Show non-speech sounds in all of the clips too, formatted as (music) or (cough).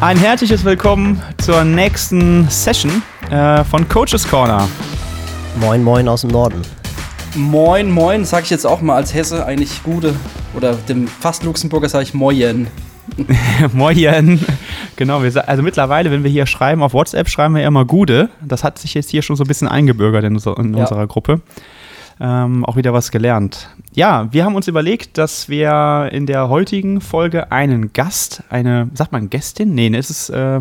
Ein herzliches Willkommen zur nächsten Session äh, von Coaches Corner. Moin, moin aus dem Norden. Moin, moin, sag ich jetzt auch mal als Hesse eigentlich gute. Oder dem fast Luxemburger sage ich Moin. (laughs) moin. Genau, wir, also mittlerweile, wenn wir hier schreiben auf WhatsApp, schreiben wir immer Gude. Das hat sich jetzt hier schon so ein bisschen eingebürgert in, in ja. unserer Gruppe. Ähm, auch wieder was gelernt. Ja, wir haben uns überlegt, dass wir in der heutigen Folge einen Gast, eine, sagt man Gästin? Nee, ne, es ist, äh,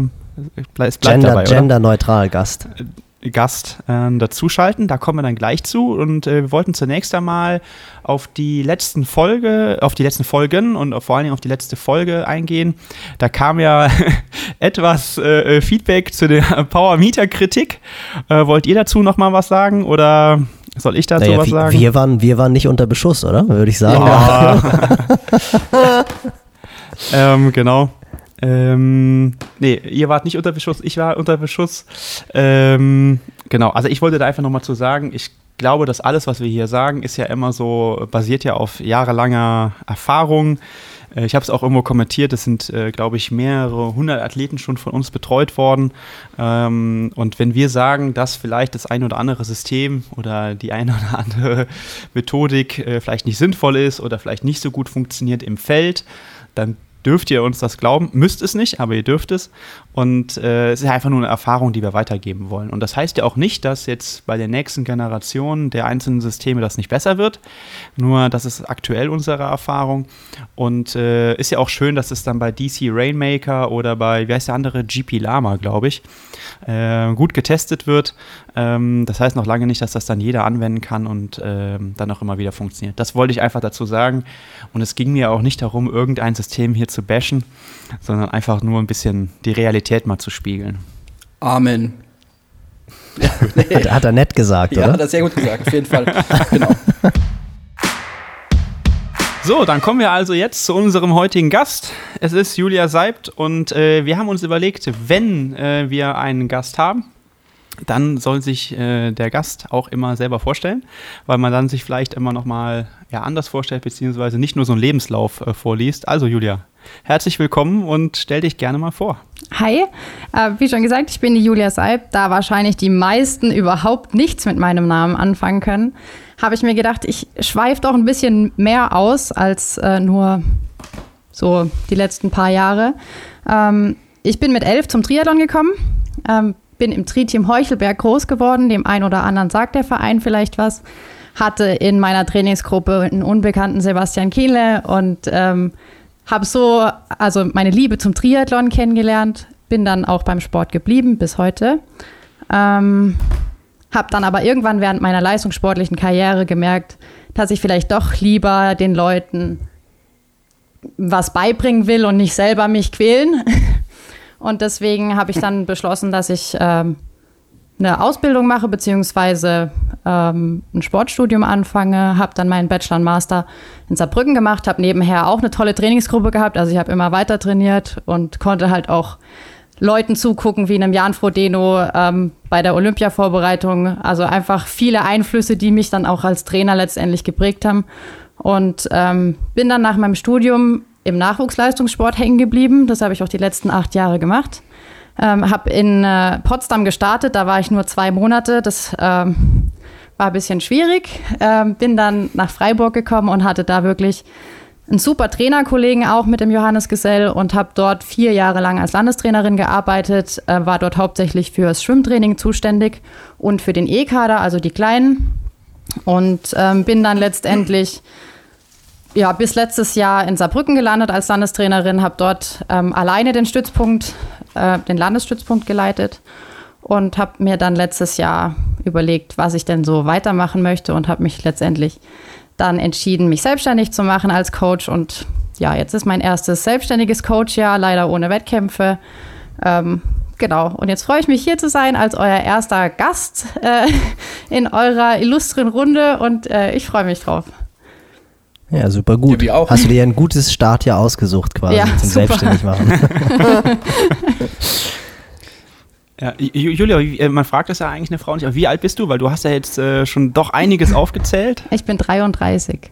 es bleibt Gender, dabei, Genderneutral Gast. Äh, Gast äh, dazuschalten. Da kommen wir dann gleich zu. Und äh, wir wollten zunächst einmal auf die letzten Folge, auf die letzten Folgen und vor allen Dingen auf die letzte Folge eingehen. Da kam ja (laughs) etwas äh, Feedback zu der Power Meter Kritik. Äh, wollt ihr dazu noch mal was sagen oder soll ich dazu naja, was sagen? Wir waren, wir waren nicht unter Beschuss, oder? Würde ich sagen. Ja. (laughs) ähm, genau. Ähm, nee, ihr wart nicht unter Beschuss, ich war unter Beschuss. Ähm, genau, also ich wollte da einfach nochmal zu sagen, ich glaube, dass alles, was wir hier sagen, ist ja immer so, basiert ja auf jahrelanger Erfahrung. Äh, ich habe es auch irgendwo kommentiert, es sind, äh, glaube ich, mehrere hundert Athleten schon von uns betreut worden. Ähm, und wenn wir sagen, dass vielleicht das ein oder andere System oder die eine oder andere Methodik äh, vielleicht nicht sinnvoll ist oder vielleicht nicht so gut funktioniert im Feld, dann dürft ihr uns das glauben. Müsst es nicht, aber ihr dürft es. Und äh, es ist einfach nur eine Erfahrung, die wir weitergeben wollen. Und das heißt ja auch nicht, dass jetzt bei der nächsten Generation der einzelnen Systeme das nicht besser wird. Nur das ist aktuell unsere Erfahrung. Und äh, ist ja auch schön, dass es dann bei DC Rainmaker oder bei, wie heißt der andere, GP Lama, glaube ich, äh, gut getestet wird. Ähm, das heißt noch lange nicht, dass das dann jeder anwenden kann und ähm, dann auch immer wieder funktioniert. Das wollte ich einfach dazu sagen. Und es ging mir auch nicht darum, irgendein System hier zu bashen, sondern einfach nur ein bisschen die Realität mal zu spiegeln. Amen. (laughs) Ja, nee. hat, er nett gesagt, ja, oder? Ja, hat er sehr gut gesagt, auf jeden Fall. (laughs) genau. So, dann kommen wir also jetzt zu unserem heutigen Gast. Es ist Julia Seibt und äh, wir haben uns überlegt, wenn äh, wir einen Gast haben, dann soll sich äh, der Gast auch immer selber vorstellen, weil man dann sich vielleicht immer noch mal ja, anders vorstellt, beziehungsweise nicht nur so einen Lebenslauf äh, vorliest. Also Julia, herzlich willkommen und stell dich gerne mal vor. Hi, äh, wie schon gesagt, ich bin die Julia Seib. Da wahrscheinlich die meisten überhaupt nichts mit meinem Namen anfangen können, habe ich mir gedacht, ich schweife doch ein bisschen mehr aus als äh, nur so die letzten paar Jahre. Ähm, ich bin mit elf zum Triathlon gekommen, ähm, bin im Tri-Team Heuchelberg groß geworden. Dem einen oder anderen sagt der Verein vielleicht was. Hatte in meiner Trainingsgruppe einen unbekannten Sebastian Kienle und ähm, habe so also meine Liebe zum Triathlon kennengelernt. Bin dann auch beim Sport geblieben bis heute. Ähm, habe dann aber irgendwann während meiner leistungssportlichen Karriere gemerkt, dass ich vielleicht doch lieber den Leuten was beibringen will und nicht selber mich quälen. (laughs) Und deswegen habe ich dann beschlossen, dass ich ähm, eine Ausbildung mache, beziehungsweise ähm, ein Sportstudium anfange, habe dann meinen Bachelor und Master in Saarbrücken gemacht, habe nebenher auch eine tolle Trainingsgruppe gehabt, also ich habe immer weiter trainiert und konnte halt auch Leuten zugucken, wie einem Jan Frodeno ähm, bei der Olympia-Vorbereitung. Also einfach viele Einflüsse, die mich dann auch als Trainer letztendlich geprägt haben. Und ähm, bin dann nach meinem Studium im Nachwuchsleistungssport hängen geblieben. Das habe ich auch die letzten acht Jahre gemacht. Ähm, habe in äh, Potsdam gestartet, da war ich nur zwei Monate. Das ähm, war ein bisschen schwierig. Ähm, bin dann nach Freiburg gekommen und hatte da wirklich einen super Trainerkollegen auch mit dem Johannes Gesell und habe dort vier Jahre lang als Landestrainerin gearbeitet, äh, war dort hauptsächlich fürs Schwimmtraining zuständig und für den E-Kader, also die Kleinen. Und ähm, bin dann letztendlich ja, bis letztes Jahr in Saarbrücken gelandet als Landestrainerin, habe dort ähm, alleine den Stützpunkt, äh, den Landesstützpunkt geleitet und habe mir dann letztes Jahr überlegt, was ich denn so weitermachen möchte und habe mich letztendlich dann entschieden, mich selbstständig zu machen als Coach. Und ja, jetzt ist mein erstes selbstständiges Coachjahr, leider ohne Wettkämpfe. Ähm, genau, und jetzt freue ich mich hier zu sein als euer erster Gast äh, in eurer illustren Runde und äh, ich freue mich drauf. Ja, super gut. Ja, Hast du dir ein gutes Startjahr ausgesucht quasi ja, zum super. Selbstständigmachen? (laughs) Ja, Julia, äh, man fragt das ja eigentlich eine Frau nicht, aber wie alt bist du? Weil du hast ja jetzt äh, schon doch einiges aufgezählt. Ich bin 33.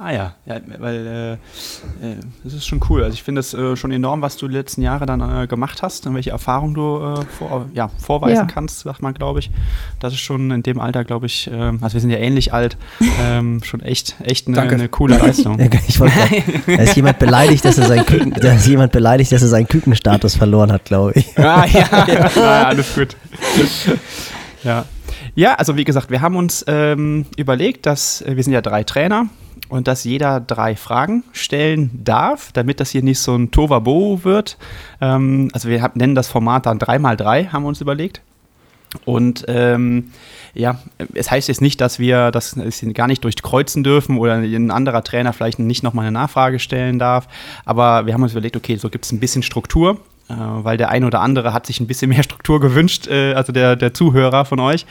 Ah ja, ja weil äh, äh, das ist schon cool. Also ich finde es äh, schon enorm, was du die letzten Jahre dann äh, gemacht hast und welche Erfahrungen du äh, vor, ja, vorweisen ja. kannst, sagt man, glaube ich. Das ist schon in dem Alter, glaube ich, äh, also wir sind ja ähnlich alt, (laughs) ähm, schon echt, echt eine, eine coole Leistung. (laughs) ich wollte, (laughs) da ist jemand beleidigt, dass er seinen Küken, da ist jemand beleidigt, dass er seinen Kükenstatus verloren hat, glaube ich. Ah ja, ja. ja, alles gut. ja. Ja, also wie gesagt, wir haben uns ähm, überlegt, dass wir sind ja drei Trainer und dass jeder drei Fragen stellen darf, damit das hier nicht so ein Tovabo wird. Ähm, also wir nennen das Format dann 3x3, haben wir uns überlegt. Und ähm, ja, es heißt jetzt nicht, dass wir das gar nicht durchkreuzen dürfen oder ein anderer Trainer vielleicht nicht nochmal eine Nachfrage stellen darf. Aber wir haben uns überlegt, okay, so gibt es ein bisschen Struktur, weil der eine oder andere hat sich ein bisschen mehr (laughs) Struktur gewünscht, äh, also der, der Zuhörer von euch.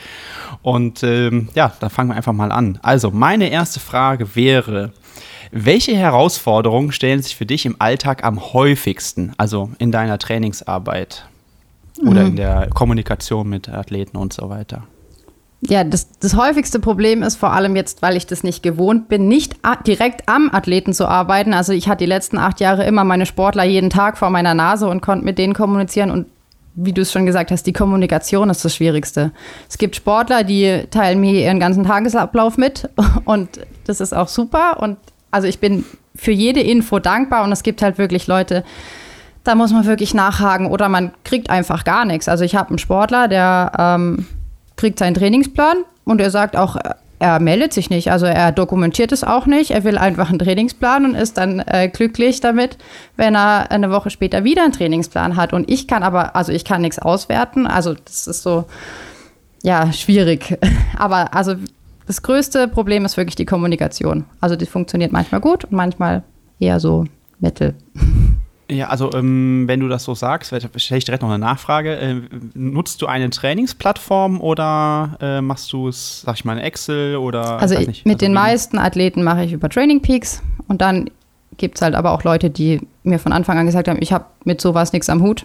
Und ähm, ja, dann fangen wir einfach mal an. Also, meine erste Frage wäre, welche Herausforderungen stellen sich für dich im Alltag am häufigsten, also in deiner Trainingsarbeit oder mhm. in der Kommunikation mit Athleten und so weiter? Ja, das, das häufigste Problem ist vor allem jetzt, weil ich das nicht gewohnt bin, nicht direkt am Athleten zu arbeiten. Also ich hatte die letzten acht Jahre immer meine Sportler jeden Tag vor meiner Nase und konnte mit denen kommunizieren und wie du es schon gesagt hast, die Kommunikation ist das Schwierigste. Es gibt Sportler, die teilen mir ihren ganzen Tagesablauf mit (laughs) und das ist auch super. Und also ich bin für jede Info dankbar und es gibt halt wirklich Leute, da muss man wirklich nachhaken oder man kriegt einfach gar nichts. Also ich habe einen Sportler, der ähm, kriegt seinen Trainingsplan und er sagt auch, er meldet sich nicht, also er dokumentiert es auch nicht. Er will einfach einen Trainingsplan und ist dann äh, glücklich damit, wenn er eine Woche später wieder einen Trainingsplan hat. Und ich kann aber, also ich kann nichts auswerten. Also das ist so, ja, schwierig. (laughs) Aber also das größte Problem ist wirklich die Kommunikation. Also die funktioniert manchmal gut und manchmal eher so mittel. (laughs) Ja, also ähm, wenn du das so sagst, stelle ich direkt noch eine Nachfrage. Äh, nutzt du eine Trainingsplattform oder äh, machst du es, sag ich mal, in Excel oder? Also mit also den meisten Athleten mache ich über Training Peaks und dann gibt es halt aber auch Leute, die mir von Anfang an gesagt haben, ich habe mit sowas nichts am Hut.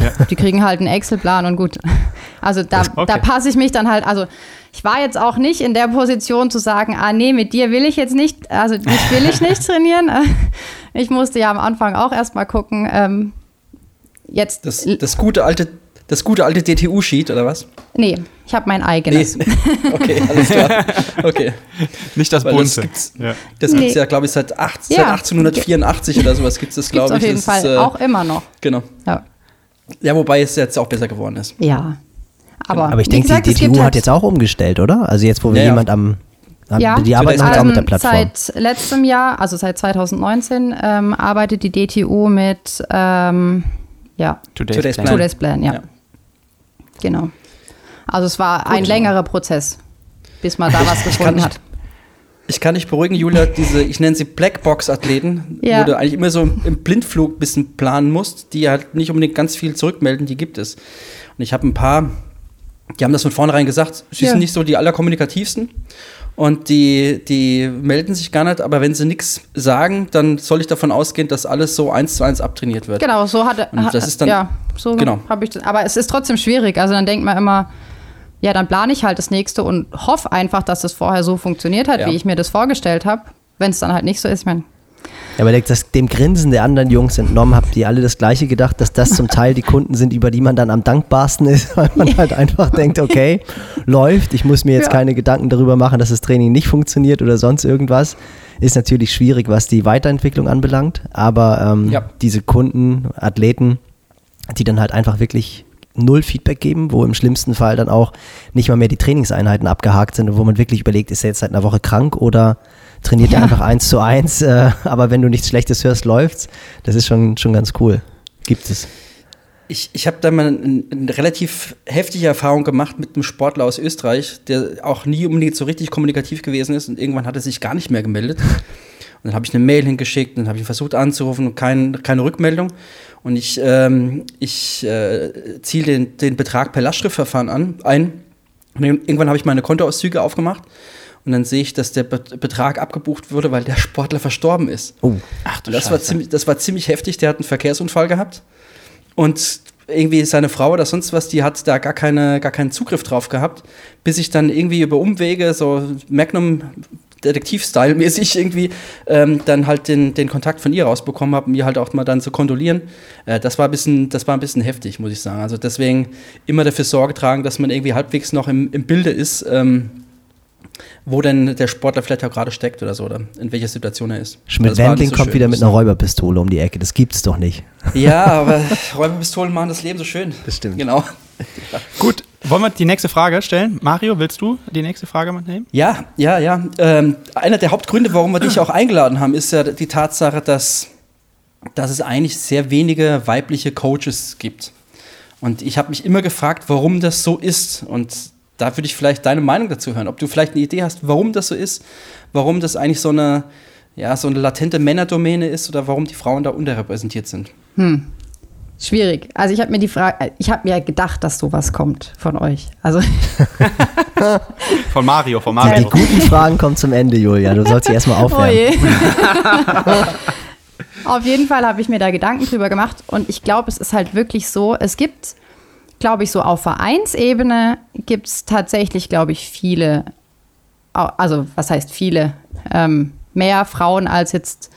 Ja. Die kriegen halt einen Excel-Plan und gut. (laughs) Also da, okay. da passe ich mich dann halt, also ich war jetzt auch nicht in der Position zu sagen, ah nee, mit dir will ich jetzt nicht, also dich will ich nicht trainieren. (laughs) Ich musste ja am Anfang auch erstmal gucken, ähm, jetzt. Das, das gute alte das gute alte DTU-Sheet, oder was? Nee, ich habe mein eigenes. Nee. (laughs) Okay, alles klar. Okay. Nicht das bunte. Das gibt's ja, nee. ja glaube ich, seit, acht, ja. seit 1884 oder sowas gibt es das, glaube ich. auf jeden das Fall, ist, äh, auch immer noch. Genau. Ja. ja, wobei es jetzt auch besser geworden ist. Ja. Aber, Aber ich denke, die DTU hat jetzt auch umgestellt, oder? Also jetzt, wo ja, jemand am ja, die arbeiten jetzt auch mit der Plattform. Seit letztem Jahr, also seit 2019, ähm, arbeitet die DTU mit ähm, ja, Today's, Today's Plan. Today's Plan, ja. ja. Genau. Also es war Gut, ein längerer Prozess, bis man da was gefunden hat. Ich kann dich beruhigen, Julia, diese, ich nenne sie Blackbox-Athleten, ja. wo du eigentlich immer so im Blindflug ein bisschen planen musst, die halt nicht unbedingt ganz viel zurückmelden, die gibt es. Und ich habe ein paar, die haben das von vornherein gesagt, sie ja. sind nicht so die allerkommunikativsten und die, die melden sich gar nicht, aber wenn sie nichts sagen, dann soll ich davon ausgehen, dass alles so eins zu eins abtrainiert wird. Genau, so hat und das ist dann, ja, so genau. habe ich das, aber es ist trotzdem schwierig. Also dann denkt man immer, ja, dann plane ich halt das nächste und hoffe einfach, dass es vorher so funktioniert hat, ja. wie ich mir das vorgestellt habe. Wenn es dann halt nicht so ist, ich meine, ja, aber das, dem Grinsen der anderen Jungs entnommen, habt ihr alle das Gleiche gedacht, dass das zum Teil die Kunden sind, über die man dann am dankbarsten ist, (laughs) weil man halt einfach denkt, okay, läuft, ich muss mir jetzt ja. keine Gedanken darüber machen, dass das Training nicht funktioniert oder sonst irgendwas. Ist natürlich schwierig, was die Weiterentwicklung anbelangt, aber ähm, ja. diese Kunden, Athleten, die dann halt einfach wirklich null Feedback geben, wo im schlimmsten Fall dann auch nicht mal mehr die Trainingseinheiten abgehakt sind und wo man wirklich überlegt, ist er jetzt seit einer Woche krank oder trainiert ja. er einfach eins zu eins, äh, aber wenn du nichts Schlechtes hörst, läuft's. Das ist schon, schon ganz cool. Gibt es. Ich, ich habe da mal eine, eine relativ heftige Erfahrung gemacht mit einem Sportler aus Österreich, der auch nie unbedingt so richtig kommunikativ gewesen ist und irgendwann hat er sich gar nicht mehr gemeldet. Und dann habe ich eine Mail hingeschickt und habe ihn versucht anzurufen und kein, keine Rückmeldung. Und ich, ähm, ich äh, ziehe den, den Betrag per Lastschriftverfahren an, ein. Und irgendwann habe ich meine Kontoauszüge aufgemacht und dann sehe ich, dass der Betrag abgebucht wurde, weil der Sportler verstorben ist. Oh, ach du das Scheiße. war ziemlich, Das war ziemlich heftig. Der hat einen Verkehrsunfall gehabt und irgendwie seine Frau oder sonst was, die hat da gar, keine, gar keinen Zugriff drauf gehabt, bis ich dann irgendwie über Umwege so Magnum Detektiv-Style-mäßig irgendwie ähm, dann halt den, den Kontakt von ihr rausbekommen habe, mir halt auch mal dann zu kondolieren. Äh, das war ein bisschen, das war ein bisschen heftig, muss ich sagen. Also deswegen immer dafür Sorge tragen, dass man irgendwie halbwegs noch im, im Bilde ist, ähm, wo denn der Sportler vielleicht auch gerade steckt oder so, oder in welcher Situation er ist. Schmidt-Wendling so kommt schön, wieder mit einer Räuberpistole um die Ecke. Das gibt's doch nicht. Ja, (laughs) aber Räuberpistolen machen das Leben so schön. Das stimmt. Genau. (laughs) Gut, wollen wir die nächste Frage stellen? Mario, willst du die nächste Frage mitnehmen? Ja, ja, ja. Ähm, einer der Hauptgründe, warum wir dich auch eingeladen haben, ist ja die Tatsache, dass, dass es eigentlich sehr wenige weibliche Coaches gibt. Und ich habe mich immer gefragt, warum das so ist. Und da würde ich vielleicht deine Meinung dazu hören. Ob du vielleicht eine Idee hast, warum das so ist, warum das eigentlich so eine, ja, so eine latente Männerdomäne ist oder warum die Frauen da unterrepräsentiert sind. Hm. Schwierig. Also ich habe mir die Frage, ich habe mir gedacht, dass sowas kommt von euch. Also (laughs) von Mario, von Mario. Die guten Fragen kommen zum Ende, Julia. Du sollst sie erstmal (laughs) aufwärmen. Oh (laughs) Auf jeden Fall habe ich mir da Gedanken drüber gemacht und ich glaube, es ist halt wirklich so, es gibt, glaube ich, so auf Vereinsebene gibt es tatsächlich, glaube ich, viele, also was heißt viele, ähm, mehr Frauen als jetzt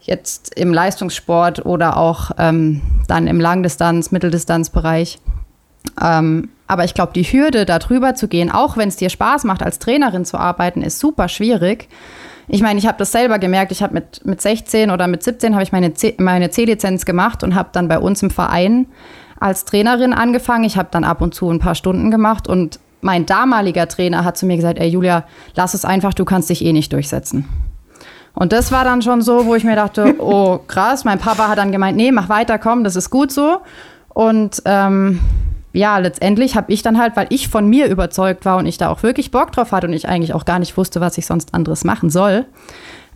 jetzt im Leistungssport oder auch ähm, dann im Langdistanz-, Mitteldistanzbereich. Ähm, aber ich glaube, die Hürde, da drüber zu gehen, auch wenn es dir Spaß macht, als Trainerin zu arbeiten, ist super schwierig. Ich meine, ich habe das selber gemerkt. Ich habe mit, mit 16 oder mit 17 habe ich meine C, meine C-Lizenz gemacht und habe dann bei uns im Verein als Trainerin angefangen. Ich habe dann ab und zu ein paar Stunden gemacht und mein damaliger Trainer hat zu mir gesagt, ey Julia, lass es einfach, du kannst dich eh nicht durchsetzen. Und das war dann schon so, wo ich mir dachte, (laughs) oh krass, mein Papa hat dann gemeint, nee, mach weiter, komm, das ist gut so. Und ähm, ja, letztendlich habe ich dann halt, weil ich von mir überzeugt war und ich da auch wirklich Bock drauf hatte und ich eigentlich auch gar nicht wusste, was ich sonst anderes machen soll,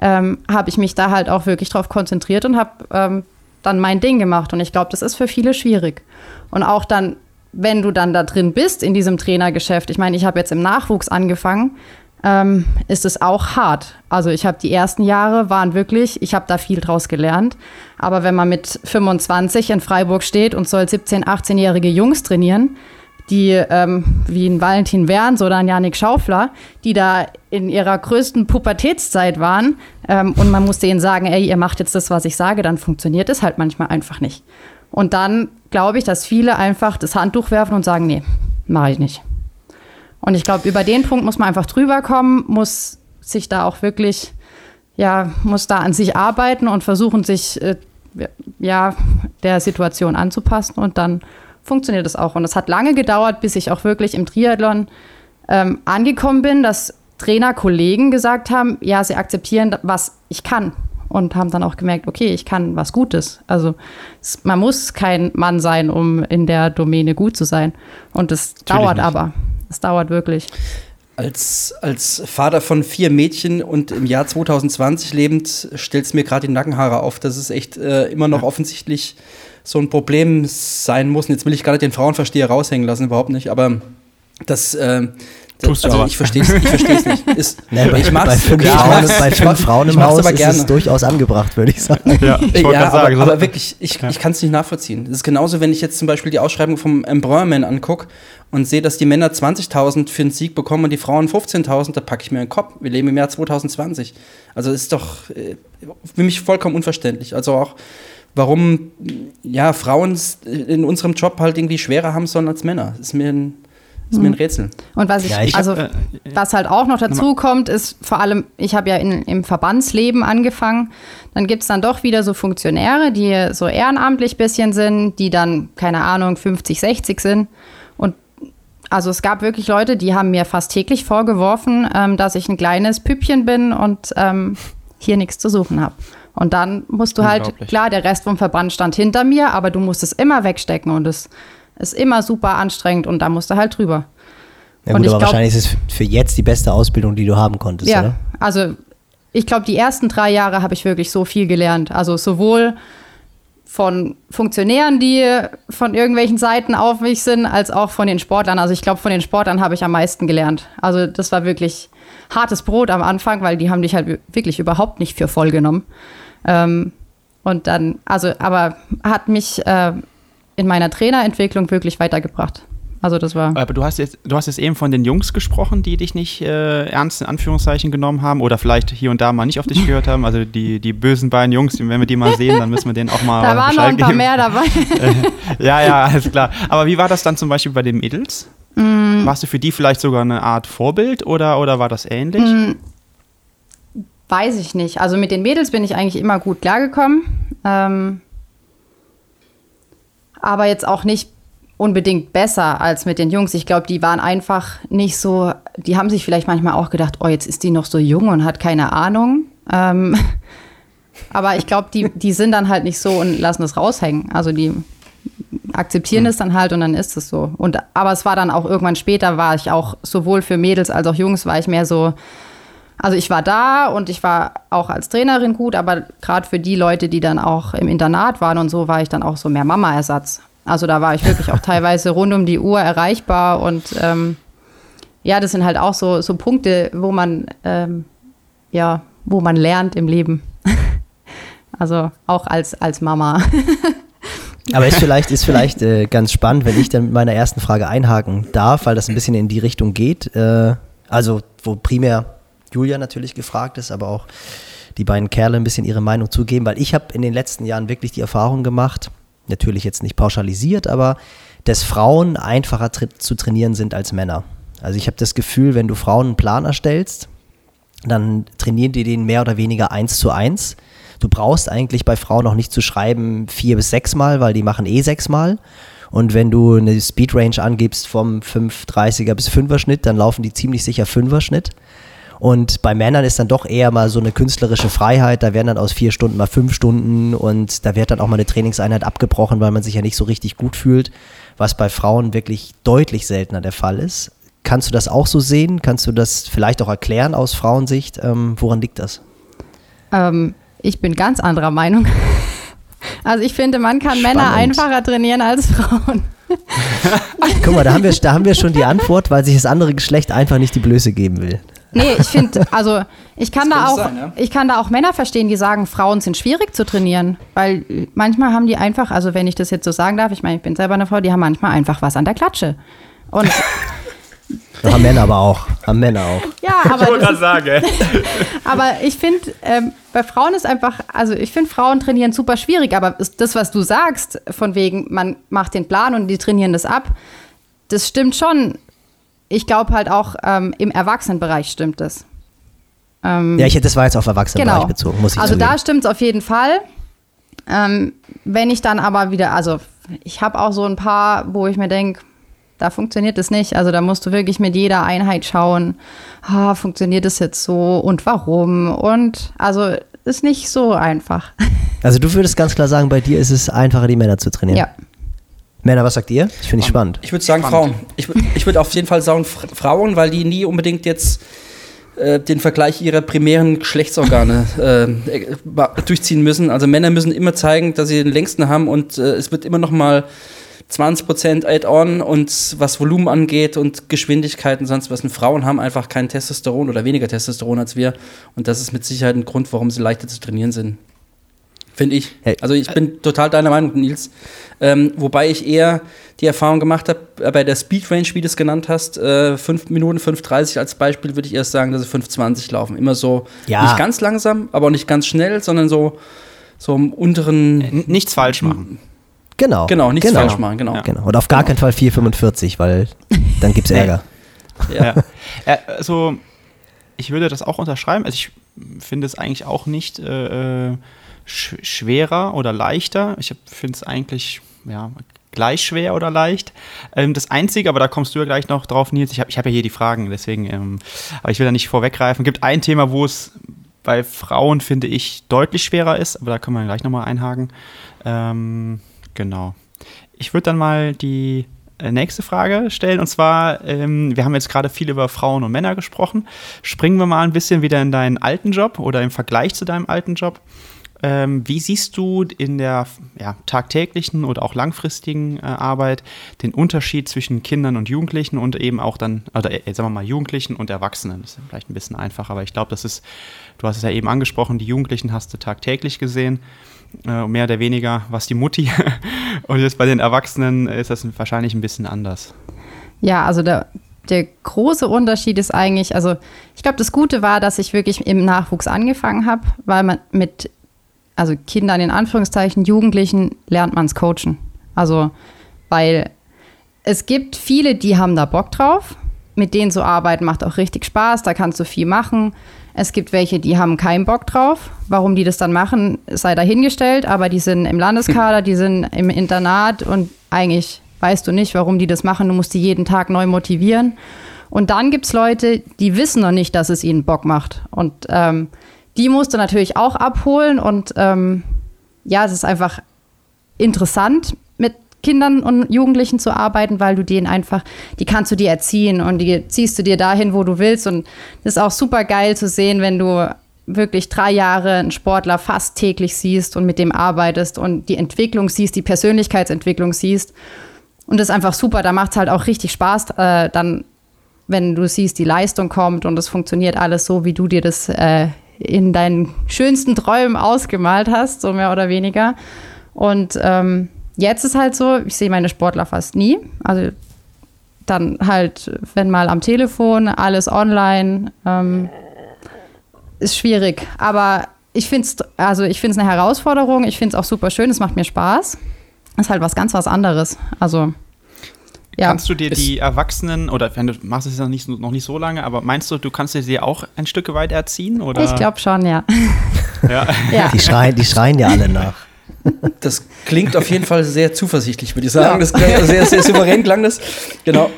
ähm, habe ich mich da halt auch wirklich drauf konzentriert und habe ähm, dann mein Ding gemacht. Und ich glaube, das ist für viele schwierig. Und auch dann, wenn du dann da drin bist in diesem Trainergeschäft, ich meine, ich habe jetzt im Nachwuchs angefangen, ähm, ist es auch hart. Also ich habe die ersten Jahre waren wirklich, ich habe da viel draus gelernt. Aber wenn man mit 25 in Freiburg steht und soll 17, 18-jährige Jungs trainieren, die ähm, wie ein Valentin Werns oder ein Janik Schaufler, die da in ihrer größten Pubertätszeit waren ähm, und man muss denen sagen, ey, ihr macht jetzt das, was ich sage, dann funktioniert es halt manchmal einfach nicht. Und dann glaube ich, dass viele einfach das Handtuch werfen und sagen, nee, mache ich nicht. Und ich glaube, über den Punkt muss man einfach drüber kommen, muss sich da auch wirklich, ja, muss da an sich arbeiten und versuchen, sich äh, ja, der Situation anzupassen und dann funktioniert das auch. Und es hat lange gedauert, bis ich auch wirklich im Triathlon ähm, angekommen bin, dass Trainerkollegen gesagt haben, ja, sie akzeptieren, was ich kann. Und haben dann auch gemerkt, okay, ich kann was Gutes. Also man muss kein Mann sein, um in der Domäne gut zu sein. Und es dauert nicht. aber. Es dauert wirklich. Als, als Vater von vier Mädchen und im Jahr 2020 lebend, stellt es mir gerade die Nackenhaare auf, dass es echt äh, immer noch offensichtlich so ein Problem sein muss. Und jetzt will ich gar nicht den Frauenversteher raushängen lassen, überhaupt nicht, aber das, äh, Tust also aber. ich verstehe es ich versteh's nicht. (laughs) Ist, nee, bei, ich mach's, bei fünf, ja, Frauen, bei fünf Frauen im Haus ist es durchaus angebracht, würde ich sagen. Ja, (laughs) ich ja aber, sagen, aber wirklich, ich, ja. ich kann es nicht nachvollziehen. Das ist genauso, wenn ich jetzt zum Beispiel die Ausschreibung vom Embryoman angucke und sehe, dass die Männer 20.000 für einen Sieg bekommen und die Frauen 15.000, da packe ich mir den Kopf. Wir leben im Jahr 2020. Also ist doch äh, für mich vollkommen unverständlich. Also auch warum ja, Frauen in unserem Job halt irgendwie schwerer haben sollen als Männer. Das ist mir ein ist mir ein hm. Rätsel. Und was ich, ja, ich also hab, äh, was halt auch noch dazu kommt, ist vor allem, ich habe ja in, im Verbandsleben angefangen, dann gibt es dann doch wieder so Funktionäre, die so ehrenamtlich ein bisschen sind, die dann, keine Ahnung, 50, 60 sind. Und also es gab wirklich Leute, die haben mir fast täglich vorgeworfen, ähm, dass ich ein kleines Püppchen bin und ähm, hier nichts zu suchen habe. Und dann musst du halt, klar, der Rest vom Verband stand hinter mir, aber du musst es immer wegstecken und es ist immer super anstrengend und da musst du halt drüber. Ja, gut, aber glaub, wahrscheinlich ist es für jetzt die beste Ausbildung, die du haben konntest, ja, oder? Also ich glaube, die ersten drei Jahre habe ich wirklich so viel gelernt. Also sowohl von Funktionären, die von irgendwelchen Seiten auf mich sind, als auch von den Sportlern. Also ich glaube, von den Sportlern habe ich am meisten gelernt. Also das war wirklich hartes Brot am Anfang, weil die haben dich halt wirklich überhaupt nicht für voll genommen. Ähm, und dann, also, aber hat mich äh, in meiner Trainerentwicklung wirklich weitergebracht. Also das war. Aber du hast jetzt, du hast jetzt eben von den Jungs gesprochen, die dich nicht äh, ernst in Anführungszeichen genommen haben oder vielleicht hier und da mal nicht auf dich (laughs) gehört haben. Also die, die bösen beiden Jungs, wenn wir die mal sehen, dann müssen wir denen auch mal. da waren noch ein paar geben. mehr dabei. (laughs) ja, ja, alles klar. Aber wie war das dann zum Beispiel bei den Mädels? Mm. Warst du für die vielleicht sogar eine Art Vorbild oder, oder war das ähnlich? Mm. Weiß ich nicht. Also mit den Mädels bin ich eigentlich immer gut klargekommen. Ähm, aber jetzt auch nicht unbedingt besser als mit den Jungs. Ich glaube, die waren einfach nicht so, die haben sich vielleicht manchmal auch gedacht, oh, jetzt ist die noch so jung und hat keine Ahnung. Ähm, (laughs) aber ich glaube, die, die sind dann halt nicht so und lassen das raushängen. Also die akzeptieren hm. es dann halt und dann ist es so. Und, aber es war dann auch irgendwann später, war ich auch sowohl für Mädels als auch Jungs, war ich mehr so, also ich war da und ich war auch als Trainerin gut, aber gerade für die Leute, die dann auch im Internat waren und so, war ich dann auch so mehr Mama-Ersatz. Also da war ich wirklich auch (laughs) teilweise rund um die Uhr erreichbar und ähm, ja, das sind halt auch so, so Punkte, wo man ähm, ja, wo man lernt im Leben. (laughs) also auch als, als Mama. (laughs) Aber ist vielleicht, ist vielleicht äh, ganz spannend, wenn ich dann mit meiner ersten Frage einhaken darf, weil das ein bisschen in die Richtung geht. Äh, also, wo primär Julia natürlich gefragt ist, aber auch die beiden Kerle ein bisschen ihre Meinung zugeben, weil ich habe in den letzten Jahren wirklich die Erfahrung gemacht, natürlich jetzt nicht pauschalisiert, aber dass Frauen einfacher tra zu trainieren sind als Männer. Also ich habe das Gefühl, wenn du Frauen einen Plan erstellst, dann trainieren die den mehr oder weniger eins zu eins. Du brauchst eigentlich bei Frauen noch nicht zu schreiben vier bis sechs Mal, weil die machen eh sechs Mal. Und wenn du eine Speedrange angibst vom 5,30er bis 5er Schnitt, dann laufen die ziemlich sicher 5er Schnitt. Und bei Männern ist dann doch eher mal so eine künstlerische Freiheit. Da werden dann aus vier Stunden mal fünf Stunden und da wird dann auch mal eine Trainingseinheit abgebrochen, weil man sich ja nicht so richtig gut fühlt, was bei Frauen wirklich deutlich seltener der Fall ist. Kannst du das auch so sehen? Kannst du das vielleicht auch erklären aus Frauensicht? Ähm, woran liegt das? Ähm, ich bin ganz anderer Meinung. (laughs) Also ich finde, man kann Spannend. Männer einfacher trainieren als Frauen. (laughs) Guck mal, da haben, wir, da haben wir schon die Antwort, weil sich das andere Geschlecht einfach nicht die Blöße geben will. Nee, ich finde, also ich kann da auch, sein, ja? ich kann da auch Männer verstehen, die sagen, Frauen sind schwierig zu trainieren, weil manchmal haben die einfach, also wenn ich das jetzt so sagen darf, ich meine, ich bin selber eine Frau, die haben manchmal einfach was an der Klatsche. Und (laughs) haben Männer aber auch. Haben Männer auch. Ja, (laughs) aber. Ich wollte gerade sagen. aber ich finde, ähm, bei Frauen ist einfach, also ich finde Frauen trainieren super schwierig, aber das, was du sagst, von wegen, man macht den Plan und die trainieren das ab, das stimmt schon ich glaube halt auch ähm, im Erwachsenenbereich stimmt es. Ähm, ja, ich hätte das war jetzt auf Erwachsenenbereich genau. bezogen, muss ich Also zugeben. da stimmt es auf jeden Fall. Ähm, wenn ich dann aber wieder, also ich habe auch so ein paar, wo ich mir denke, da funktioniert es nicht. Also da musst du wirklich mit jeder Einheit schauen, ah, funktioniert es jetzt so und warum? Und also ist nicht so einfach. (laughs) Also du würdest ganz klar sagen, bei dir ist es einfacher, die Männer zu trainieren. Ja. Männer, was sagt ihr? Ich finde ich spannend. Ich würde sagen spannend. Frauen. Ich, ich würde auf jeden Fall sagen Frauen, weil die nie unbedingt jetzt äh, den Vergleich ihrer primären Geschlechtsorgane äh, durchziehen müssen. Also Männer müssen immer zeigen, dass sie den längsten haben und äh, es wird immer noch mal 20% Add-on und was Volumen angeht und Geschwindigkeiten, sonst was. Und Frauen haben einfach kein Testosteron oder weniger Testosteron als wir. Und das ist mit Sicherheit ein Grund, warum sie leichter zu trainieren sind. Finde ich. Hey. Also ich bin total deiner Meinung, Nils. Ähm, wobei ich eher die Erfahrung gemacht habe, äh, bei der Speed Range, wie du es genannt hast, äh, 5 Minuten 5,30 als Beispiel, würde ich erst sagen, dass sie 5,20 laufen. Immer so, ja. nicht ganz langsam, aber auch nicht ganz schnell, sondern so, so im unteren. Äh, nichts falsch machen. Genau. Genau, nichts genau. falsch machen, genau. Ja. genau. Und auf gar keinen Fall 4,45, weil dann gibt es (laughs) Ärger. ja. ja. Also, ich würde das auch unterschreiben. Also, ich finde es eigentlich auch nicht. Äh, äh sch schwerer oder leichter. Ich finde es eigentlich ja, gleich schwer oder leicht. Ähm, das Einzige, aber da kommst du ja gleich noch drauf, Nils, ich habe ich hab ja hier die Fragen, deswegen, ähm, aber ich will da nicht vorweggreifen. Es gibt ein Thema, wo es bei Frauen, finde ich, deutlich schwerer ist, aber da können wir gleich nochmal einhaken. Ähm, genau. Ich würde dann mal die äh, nächste Frage stellen. Und zwar, ähm, wir haben jetzt gerade viel über Frauen und Männer gesprochen. Springen wir mal ein bisschen wieder in deinen alten Job oder im Vergleich zu deinem alten Job. Ähm, wie siehst du in der ja, tagtäglichen oder auch langfristigen äh, Arbeit den Unterschied zwischen Kindern und Jugendlichen und eben auch dann, oder äh, sagen wir mal Jugendlichen und Erwachsenen? Das ist vielleicht ein bisschen einfacher, aber ich glaube, das ist, du hast es ja eben angesprochen, die Jugendlichen hast du tagtäglich gesehen, äh, mehr oder weniger was die Mutti. (laughs) und jetzt bei den Erwachsenen ist das wahrscheinlich ein bisschen anders. Ja, also der, der große Unterschied ist eigentlich, also ich glaube, das Gute war, dass ich wirklich im Nachwuchs angefangen habe, weil man mit, also Kindern in Anführungszeichen, Jugendlichen lernt man es coachen. Also, weil es gibt viele, die haben da Bock drauf. Mit denen zu arbeiten macht auch richtig Spaß, da kannst du viel machen. Es gibt welche, die haben keinen Bock drauf. Warum die das dann machen, sei dahingestellt, aber die sind im Landeskader, die sind im Internat und eigentlich weißt du nicht, warum die das machen. Du musst die jeden Tag neu motivieren. Und dann gibt es Leute, die wissen noch nicht, dass es ihnen Bock macht. Und ähm, die musst du natürlich auch abholen. Und ähm, ja, es ist einfach interessant, mit Kindern und Jugendlichen zu arbeiten, weil du denen einfach, die kannst du dir erziehen und die ziehst du dir dahin, wo du willst. Und das ist auch super geil zu sehen, wenn du wirklich drei Jahre einen Sportler fast täglich siehst und mit dem arbeitest und die Entwicklung siehst, die Persönlichkeitsentwicklung siehst. Und das ist einfach super. Da macht es halt auch richtig Spaß, äh, dann, wenn du siehst, die Leistung kommt und es funktioniert alles so, wie du dir das äh, in deinen schönsten Träumen ausgemalt hast, so mehr oder weniger. Und ähm, jetzt ist halt so, ich sehe meine Sportler fast nie. Also dann halt, wenn mal am Telefon, alles online, ähm, ist schwierig. Aber ich finde es also eine Herausforderung. Ich finde es auch super schön. Es macht mir Spaß ist halt was ganz was anderes. Also ja. Kannst du dir die Erwachsenen, oder wenn du machst es ja noch nicht, noch nicht so lange, aber meinst du, du kannst dir sie auch ein Stück weit erziehen? Oder? Ich glaube schon, ja. (laughs) ja. ja. Die, schreien, die schreien ja alle nach. Das klingt auf jeden Fall sehr zuversichtlich, würde ich sagen. Ja. Das klingt sehr, sehr souverän klang das. Genau.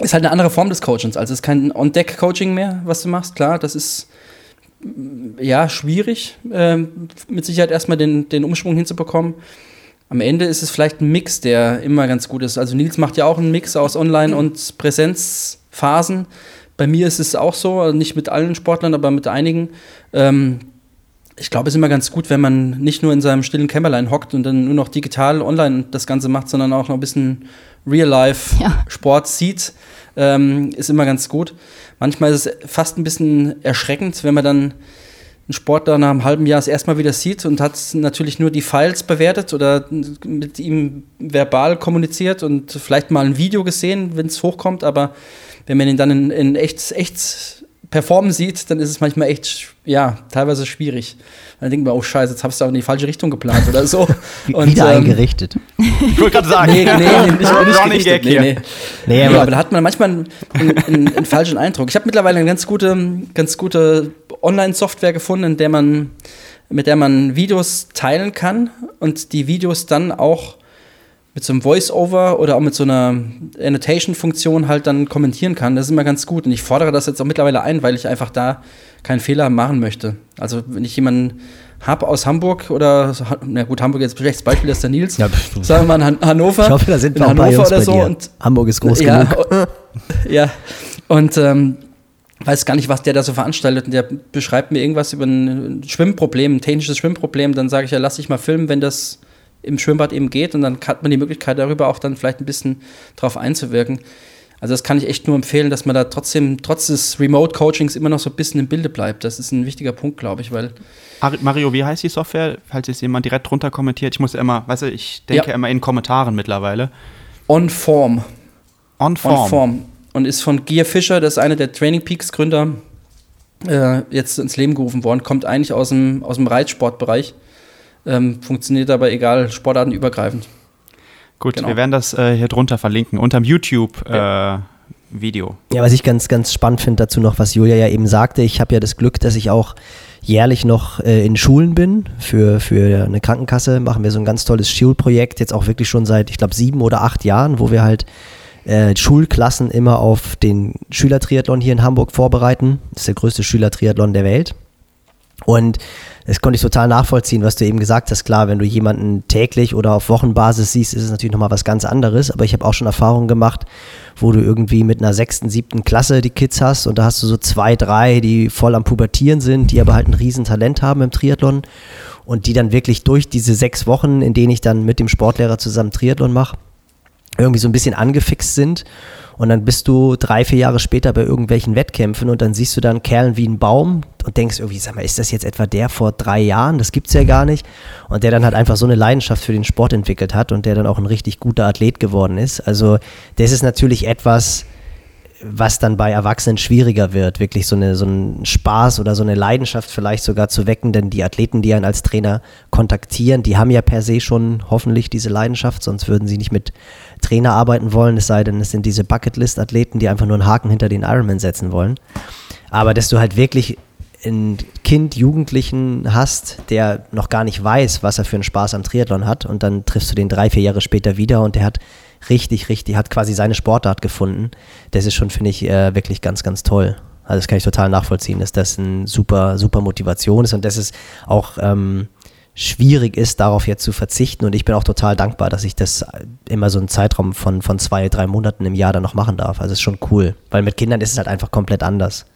Ist halt eine andere Form des Coachings. Also es ist kein On-Deck-Coaching mehr, was du machst. Klar, das ist ja schwierig, äh, mit Sicherheit erstmal den, den Umschwung hinzubekommen am Ende ist es vielleicht ein Mix, der immer ganz gut ist. Also Nils macht ja auch einen Mix aus Online- und Präsenzphasen. Bei mir ist es auch so, also nicht mit allen Sportlern, aber mit einigen. Ähm, ich glaube, es ist immer ganz gut, wenn man nicht nur in seinem stillen Kämmerlein hockt und dann nur noch digital online das Ganze macht, sondern auch noch ein bisschen Real-Life-Sport ja. sieht. Ähm, ist immer ganz gut. Manchmal ist es fast ein bisschen erschreckend, wenn man dann einen Sportler nach einem halben Jahr das erstmal wieder sieht und hat natürlich nur die Files bewertet oder mit ihm verbal kommuniziert und vielleicht mal ein Video gesehen, wenn es hochkommt, aber wenn man ihn dann in, in echt, echt performen sieht, dann ist es manchmal echt, ja, teilweise schwierig. Dann denkt man, oh Scheiße, jetzt hast du auch in die falsche Richtung geplant oder so. (laughs) Und, Wieder ähm, eingerichtet. Ich wollte gerade sagen. Nee, nee, nicht, (laughs) nicht Running Gag nee, nee. nee, aber, ja, aber da hat man manchmal einen, einen, einen falschen Eindruck. Ich habe mittlerweile eine ganz gute, ganz gute Online-Software gefunden, in der man, mit der man Videos teilen kann und die Videos dann auch mit so einem Voice-Over oder auch mit so einer Annotation-Funktion halt dann kommentieren kann. Das ist immer ganz gut. Und ich fordere das jetzt auch mittlerweile ein, weil ich einfach da keinen Fehler machen möchte. Also wenn ich jemanden habe aus Hamburg oder, na gut, Hamburg jetzt schlechtes Beispiel ist der Nils. Ja, sagen wir mal in Hannover. Ich hoffe, da sind wir Hannover oder so. Und, Hamburg ist groß ja, genug. (laughs) Ja, und ähm, weiß gar nicht, was der da so veranstaltet. Und der beschreibt mir irgendwas über ein Schwimmproblem, ein technisches Schwimmproblem. Dann sage ich ja, lass dich mal filmen, wenn das im Schwimmbad eben geht. Und dann hat man die Möglichkeit, darüber auch dann vielleicht ein bisschen drauf einzuwirken. Also das kann ich echt nur empfehlen, dass man da trotzdem, trotz des Remote-Coachings immer noch so ein bisschen im Bilde bleibt. Das ist ein wichtiger Punkt, glaube ich, weil Mario, wie heißt die Software? Falls jetzt jemand direkt drunter kommentiert. Ich muss ja immer, weißt du, ich denke ja. immer in Kommentaren mittlerweile. On Form. On Form. On Form und ist von Gia Fischer, das ist einer der Training Peaks Gründer, äh, jetzt ins Leben gerufen worden. Kommt eigentlich aus dem, aus dem Reitsportbereich. Ähm, funktioniert aber egal, sportartenübergreifend. Gut, genau. wir werden das äh, hier drunter verlinken, unterm YouTube. Ja. Äh, Video. Ja, was ich ganz, ganz spannend finde dazu noch, was Julia ja eben sagte, ich habe ja das Glück, dass ich auch jährlich noch äh, in Schulen bin. Für, für eine Krankenkasse machen wir so ein ganz tolles Schulprojekt, jetzt auch wirklich schon seit, ich glaube, sieben oder acht Jahren, wo wir halt äh, Schulklassen immer auf den Schülertriathlon hier in Hamburg vorbereiten. Das ist der größte Schülertriathlon der Welt. Und das konnte ich total nachvollziehen, was du eben gesagt hast. Klar, wenn du jemanden täglich oder auf Wochenbasis siehst, ist es natürlich nochmal was ganz anderes. Aber ich habe auch schon Erfahrungen gemacht, wo du irgendwie mit einer sechsten, siebten Klasse die Kids hast und da hast du so zwei, drei, die voll am Pubertieren sind, die aber halt ein Riesentalent haben im Triathlon und die dann wirklich durch diese sechs Wochen, in denen ich dann mit dem Sportlehrer zusammen Triathlon mache, irgendwie so ein bisschen angefixt sind. Und dann bist du drei, vier Jahre später bei irgendwelchen Wettkämpfen und dann siehst du dann Kerlen wie einen Baum und denkst irgendwie, sag mal, ist das jetzt etwa der vor drei Jahren? Das gibt's ja gar nicht. Und der dann halt einfach so eine Leidenschaft für den Sport entwickelt hat und der dann auch ein richtig guter Athlet geworden ist. Also das ist natürlich etwas, was dann bei Erwachsenen schwieriger wird, wirklich so, eine, so einen Spaß oder so eine Leidenschaft vielleicht sogar zu wecken, denn die Athleten, die einen als Trainer kontaktieren, die haben ja per se schon hoffentlich diese Leidenschaft, sonst würden sie nicht mit Trainer arbeiten wollen, es sei denn, es sind diese Bucketlist-Athleten, die einfach nur einen Haken hinter den Ironman setzen wollen. Aber dass du halt wirklich ein Kind, Jugendlichen hast, der noch gar nicht weiß, was er für einen Spaß am Triathlon hat und dann triffst du den drei, vier Jahre später wieder und der hat richtig, richtig, hat quasi seine Sportart gefunden. Das ist schon, finde ich, äh, wirklich ganz, ganz toll. Also das kann ich total nachvollziehen, dass das eine super, super Motivation ist und dass es auch ähm, schwierig ist, darauf jetzt zu verzichten. Und ich bin auch total dankbar, dass ich das immer so einen Zeitraum von, von zwei, drei Monaten im Jahr dann noch machen darf. Also es ist schon cool, weil mit Kindern ist es halt einfach komplett anders.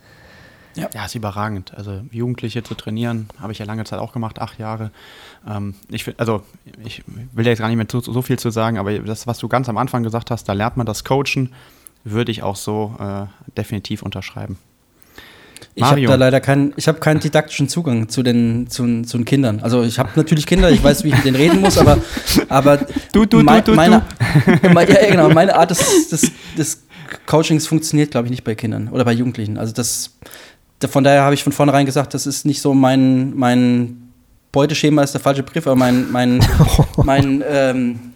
Ja. ja, ist überragend. Also Jugendliche zu trainieren, habe ich ja lange Zeit auch gemacht, acht Jahre. Ähm, ich also ich will jetzt gar nicht mehr so, so, viel zu sagen, aber das, was du ganz am Anfang gesagt hast, da lernt man das Coachen, würde ich auch so äh, definitiv unterschreiben. Ich habe da leider keinen, ich habe keinen didaktischen Zugang zu den, zu, zu den Kindern. Also ich habe natürlich Kinder, ich weiß, wie ich mit denen reden muss, aber, aber du, du, mein, du, du, meine, du. ja, genau, meine Art des, des, des Coachings funktioniert, glaube ich, nicht bei Kindern oder bei Jugendlichen. Also das, von daher habe ich von vornherein gesagt, das ist nicht so mein, mein Beuteschema ist der falsche Begriff, aber mein, mein, (laughs) mein, ähm,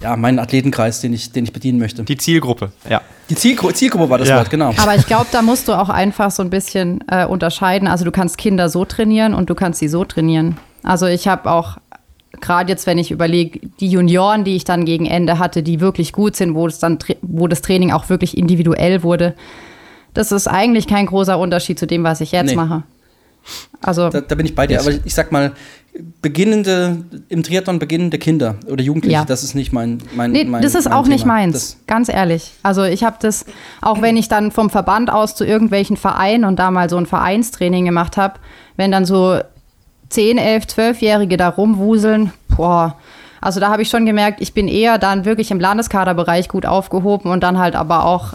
ja, mein Athletenkreis, den ich, den ich bedienen möchte. Die Zielgruppe, ja. Die Zielgru Zielgruppe war das ja. Wort, genau. Aber ich glaube, da musst du auch einfach so ein bisschen äh, unterscheiden. Also du kannst Kinder so trainieren und du kannst sie so trainieren. Also ich habe auch gerade jetzt, wenn ich überlege, die Junioren, die ich dann gegen Ende hatte, die wirklich gut sind, wo es dann, wo das Training auch wirklich individuell wurde, das ist eigentlich kein großer Unterschied zu dem, was ich jetzt nee. mache. Also da, da, bin ich bei dir, aber ich sag mal, beginnende, im Triathlon beginnende Kinder oder Jugendliche, ja. das ist nicht mein, mein, nee, mein das ist mein auch Thema. nicht meins, das ganz ehrlich. Also ich habe das, auch wenn ich dann vom Verband aus zu irgendwelchen Vereinen und da mal so ein Vereinstraining gemacht habe, wenn dann so 10, 11, 12-Jährige da rumwuseln, boah, also da habe ich schon gemerkt, ich bin eher dann wirklich im Landeskaderbereich gut aufgehoben und dann halt aber auch,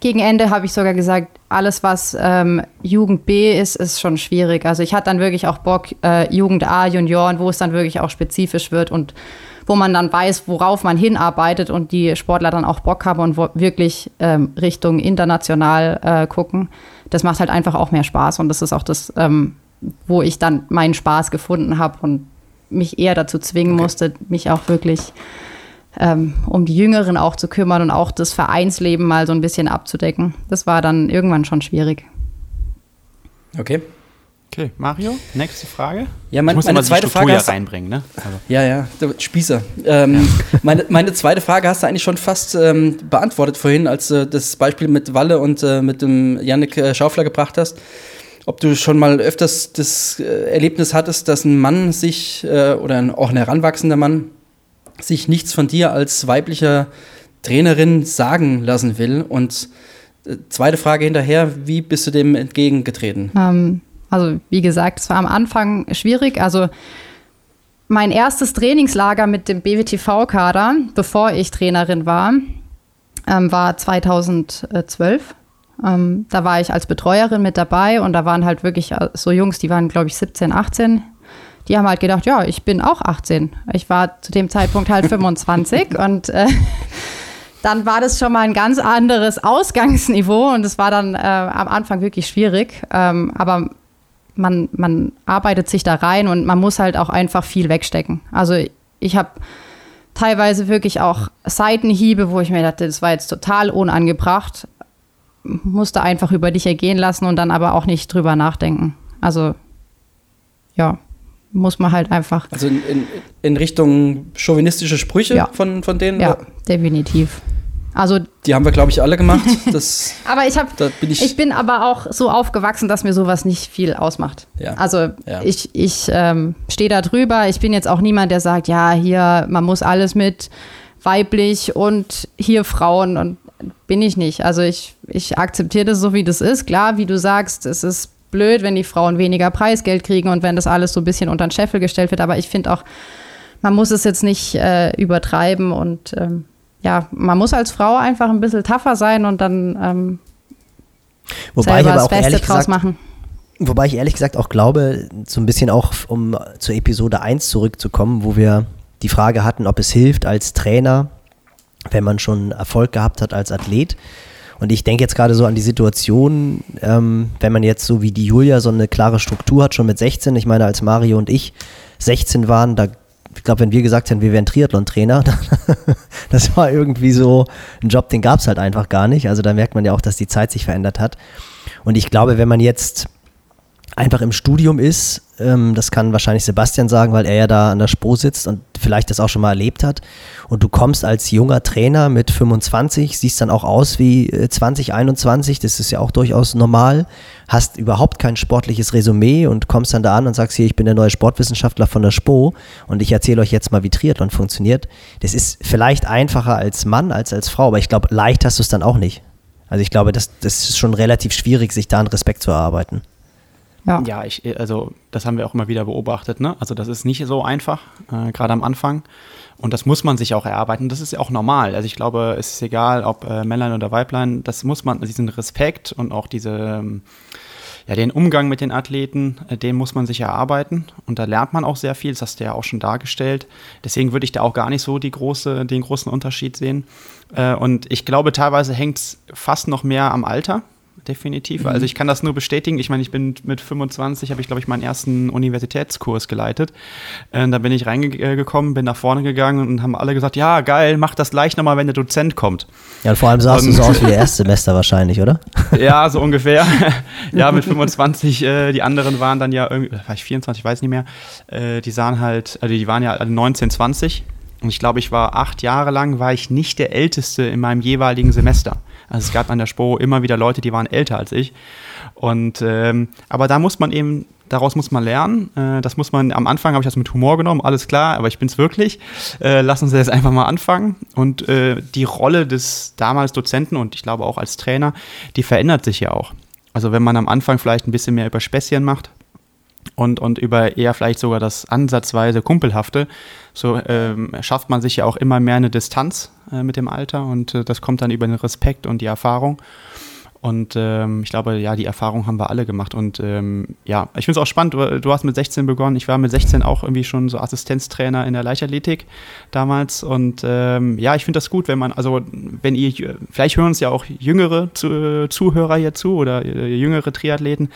gegen Ende habe ich sogar gesagt, alles, was ähm, Jugend B ist, ist schon schwierig. Also ich hatte dann wirklich auch Bock, äh, Jugend A, Junioren, wo es dann wirklich auch spezifisch wird und wo man dann weiß, worauf man hinarbeitet und die Sportler dann auch Bock haben und wirklich ähm, Richtung international äh, gucken. Das macht halt einfach auch mehr Spaß und das ist auch das, ähm, wo ich dann meinen Spaß gefunden habe und mich eher dazu zwingen okay. musste, mich auch wirklich ähm, um die Jüngeren auch zu kümmern und auch das Vereinsleben mal so ein bisschen abzudecken. Das war dann irgendwann schon schwierig. Okay. Okay, Mario, nächste Frage. Ja, mein, meine zweite Frage hast, reinbringen, ne? Also. Ja, ja, Spießer. Ähm, ja. (laughs) Meine, meine zweite Frage hast du eigentlich schon fast ähm, beantwortet vorhin, als du das Beispiel mit Walle und äh, mit dem Yannick äh, Schaufler gebracht hast. Ob du schon mal öfters das äh, Erlebnis hattest, dass ein Mann sich äh, oder ein, auch ein heranwachsender Mann sich nichts von dir als weiblicher Trainerin sagen lassen will. Und äh, zweite Frage hinterher, wie bist du dem entgegengetreten? Ähm, also wie gesagt, es war am Anfang schwierig. Also mein erstes Trainingslager mit dem BWTV-Kader, bevor ich Trainerin war, ähm, war 2012. Ähm, da war ich als Betreuerin mit dabei und da waren halt wirklich äh, so Jungs, die waren, glaube ich, 17, 18 die haben halt gedacht, ja, ich bin auch 18. Ich war zu dem Zeitpunkt halt (laughs) 25 und äh, dann war das schon mal ein ganz anderes Ausgangsniveau und es war dann äh, am Anfang wirklich schwierig. Ähm, aber man, man arbeitet sich da rein und man muss halt auch einfach viel wegstecken. Also ich habe teilweise wirklich auch Seitenhiebe, wo ich mir dachte, das war jetzt total unangebracht. Musste einfach über dich ergehen lassen und dann aber auch nicht drüber nachdenken. Also ja muss man halt einfach. Also in, in, in Richtung chauvinistische Sprüche ja. von, von denen? Ja, definitiv. Also, die haben wir, glaube ich, alle gemacht. (laughs) Das, aber ich, hab, bin ich, ich, bin aber auch so aufgewachsen, dass mir sowas nicht viel ausmacht. Ja. Also ja. ich, ich ähm, stehe da drüber. Ich bin jetzt auch niemand, der sagt, ja, hier, man muss alles mit weiblich und hier Frauen und bin ich nicht. Also ich, ich akzeptiere das so, wie das ist. Klar, wie du sagst, es ist blöd, wenn die Frauen weniger Preisgeld kriegen und wenn das alles so ein bisschen unter den Scheffel gestellt wird. Aber ich finde auch, man muss es jetzt nicht äh, übertreiben und ähm, ja, man muss als Frau einfach ein bisschen tougher sein und dann ähm, Wobei selber ich aber das auch Beste ehrlich draus gesagt, machen. Wobei ich ehrlich gesagt auch glaube, so ein bisschen auch, um zur Episode 1 zurückzukommen, wo wir die Frage hatten, ob es hilft als Trainer, wenn man schon Erfolg gehabt hat als Athlet. Und ich denke jetzt gerade so an die Situation, ähm, wenn man jetzt so wie die Julia so eine klare Struktur hat, schon mit 16. Ich meine, als Mario und ich 16 waren, da, ich glaube, wenn wir gesagt hätten, wir wären Triathlon-Trainer, (laughs) das war irgendwie so ein Job, den gab es halt einfach gar nicht. Also da merkt man ja auch, dass die Zeit sich verändert hat. Und ich glaube, wenn man jetzt einfach im Studium ist, ähm, das kann wahrscheinlich Sebastian sagen, weil er ja da an der Spo sitzt und vielleicht das auch schon mal erlebt hat. Und du kommst als junger Trainer mit 25, siehst dann auch aus wie äh, 20, 21, das ist ja auch durchaus normal, hast überhaupt kein sportliches Resümee und kommst dann da an und sagst hier, ich bin der neue Sportwissenschaftler von der Spo und ich erzähle euch jetzt mal, wie Triathlon funktioniert. Das ist vielleicht einfacher als Mann als als Frau, aber ich glaube, leicht hast du es dann auch nicht. Also ich glaube, das, das ist schon relativ schwierig, sich da einen Respekt zu erarbeiten. Ja. Ja, ich, also das haben wir auch immer wieder beobachtet. Ne? Also das ist nicht so einfach, äh, gerade am Anfang. Und das muss man sich auch erarbeiten. Das ist ja auch normal. Also ich glaube, es ist egal, ob äh, Männlein oder Weiblein. Das muss man, diesen Respekt und auch diese, ähm, ja, den Umgang mit den Athleten, äh, den muss man sich erarbeiten. Und da lernt man auch sehr viel. Das hast du ja auch schon dargestellt. Deswegen würde ich da auch gar nicht so die große, den großen Unterschied sehen. Äh, und ich glaube, teilweise hängt es fast noch mehr am Alter definitiv. Mhm. Also ich kann das nur bestätigen. Ich meine, ich bin mit 25, habe ich, glaube ich, meinen ersten Universitätskurs geleitet. Äh, da bin ich reingekommen, bin nach vorne gegangen und haben alle gesagt, ja, geil, mach das gleich nochmal, wenn der Dozent kommt. Ja, und vor allem sahst du Und- so aus wie der (laughs) Erstsemester wahrscheinlich, oder? Ja, so (laughs) ungefähr. ja, mit 25. Äh, die anderen waren dann ja irgendwie, war ich 24, weiß nicht mehr. Äh, die sahen halt, also die waren ja alle 19, 20. Und ich glaube, ich war acht Jahre lang, war ich nicht der Älteste in meinem jeweiligen Semester. Also es gab an der Spo immer wieder Leute, die waren älter als ich. Und ähm, aber da muss man eben, daraus muss man lernen. Äh, das muss man, am Anfang habe ich das mit Humor genommen, alles klar, aber ich bin es wirklich. Äh, lass uns jetzt einfach mal anfangen. Und äh, die Rolle des damals Dozenten und ich glaube auch als Trainer, die verändert sich ja auch. Also wenn man am Anfang vielleicht ein bisschen mehr über Späßchen macht, und, und über eher vielleicht sogar das ansatzweise Kumpelhafte, so ähm, schafft man sich ja auch immer mehr eine Distanz äh, mit dem Alter und äh, das kommt dann über den Respekt und die Erfahrung. Und ähm, ich glaube, ja, die Erfahrung haben wir alle gemacht. Und ähm, ja, ich finde es auch spannend, du, du hast mit 16 begonnen. Ich war mit 16 auch irgendwie schon so Assistenztrainer in der Leichtathletik damals. Und ähm, ja, ich finde das gut, wenn man, also wenn ihr, vielleicht hören uns ja auch jüngere zu, Zuhörer hier zu oder äh, jüngere Triathleten.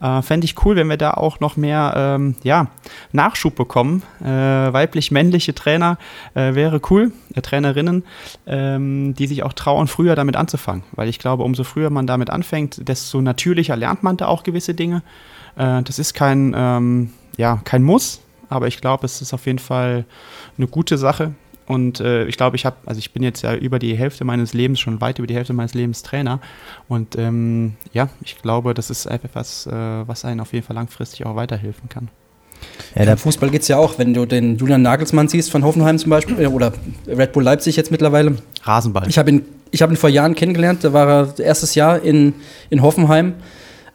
Äh, Fände ich cool, wenn wir da auch noch mehr ähm, ja, Nachschub bekommen. Äh, weiblich-männliche Trainer äh, wäre cool, Trainerinnen, ähm, die sich auch trauen, früher damit anzufangen. Weil ich glaube, umso früher man damit anfängt, desto natürlicher lernt man da auch gewisse Dinge. Äh, das ist kein, ähm, ja, kein Muss, aber ich glaube, es ist auf jeden Fall eine gute Sache. Und äh, ich glaube, ich habe, also ich bin jetzt ja über die Hälfte meines Lebens, schon weit über die Hälfte meines Lebens Trainer. Und ähm, ja, ich glaube, das ist etwas, äh, was einen auf jeden Fall langfristig auch weiterhelfen kann. Ja, Im Fußball geht es ja auch, wenn du den Julian Nagelsmann siehst von Hoffenheim zum Beispiel äh, oder Red Bull Leipzig jetzt mittlerweile. Rasenball. Ich habe ihn, ich hab ihn vor Jahren kennengelernt, da war er erstes Jahr in, in Hoffenheim.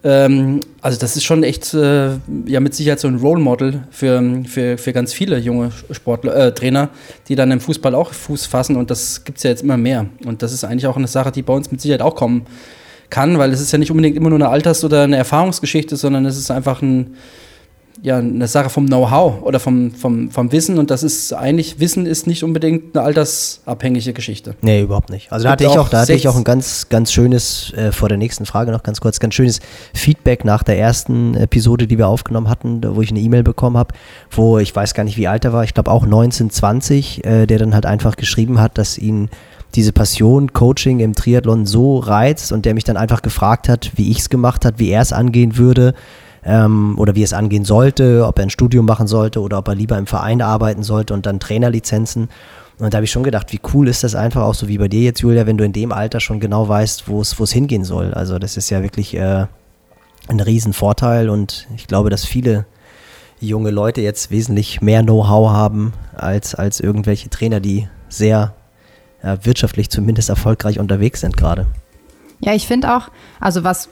Ähm, also das ist schon echt äh, ja mit Sicherheit so ein Role Model für, für, für ganz viele junge Sportler, äh, Trainer, die dann im Fußball auch Fuß fassen und das gibt es ja jetzt immer mehr. Und das ist eigentlich auch eine Sache, die bei uns mit Sicherheit auch kommen kann, weil es ist ja nicht unbedingt immer nur eine Alters- oder eine Erfahrungsgeschichte, sondern es ist einfach ein, ja, eine Sache vom Know-how oder vom, vom, vom Wissen und das ist eigentlich, Wissen ist nicht unbedingt eine altersabhängige Geschichte. nee, überhaupt nicht. Also da hatte ich auch da hatte ich auch ein ganz, ganz schönes, äh, vor der nächsten Frage noch ganz kurz, ganz schönes Feedback nach der ersten Episode, die wir aufgenommen hatten, wo ich eine E-Mail bekommen habe, wo ich weiß gar nicht, wie alt er war, ich glaube auch 19, 20, äh, der dann halt einfach geschrieben hat, dass ihn diese Passion Coaching im Triathlon so reizt und der mich dann einfach gefragt hat, wie ich es gemacht hat, wie er es angehen würde ähm, oder wie es angehen sollte, ob er ein Studium machen sollte oder ob er lieber im Verein arbeiten sollte und dann Trainerlizenzen. Und da habe ich schon gedacht, wie cool ist das einfach auch so wie bei dir jetzt, Julia, wenn du in dem Alter schon genau weißt, wo es hingehen soll. Also das ist ja wirklich äh, ein Riesenvorteil und ich glaube, dass viele junge Leute jetzt wesentlich mehr Know-how haben als, als irgendwelche Trainer, die sehr äh, wirtschaftlich zumindest erfolgreich unterwegs sind gerade. Ja, ich finde auch, also was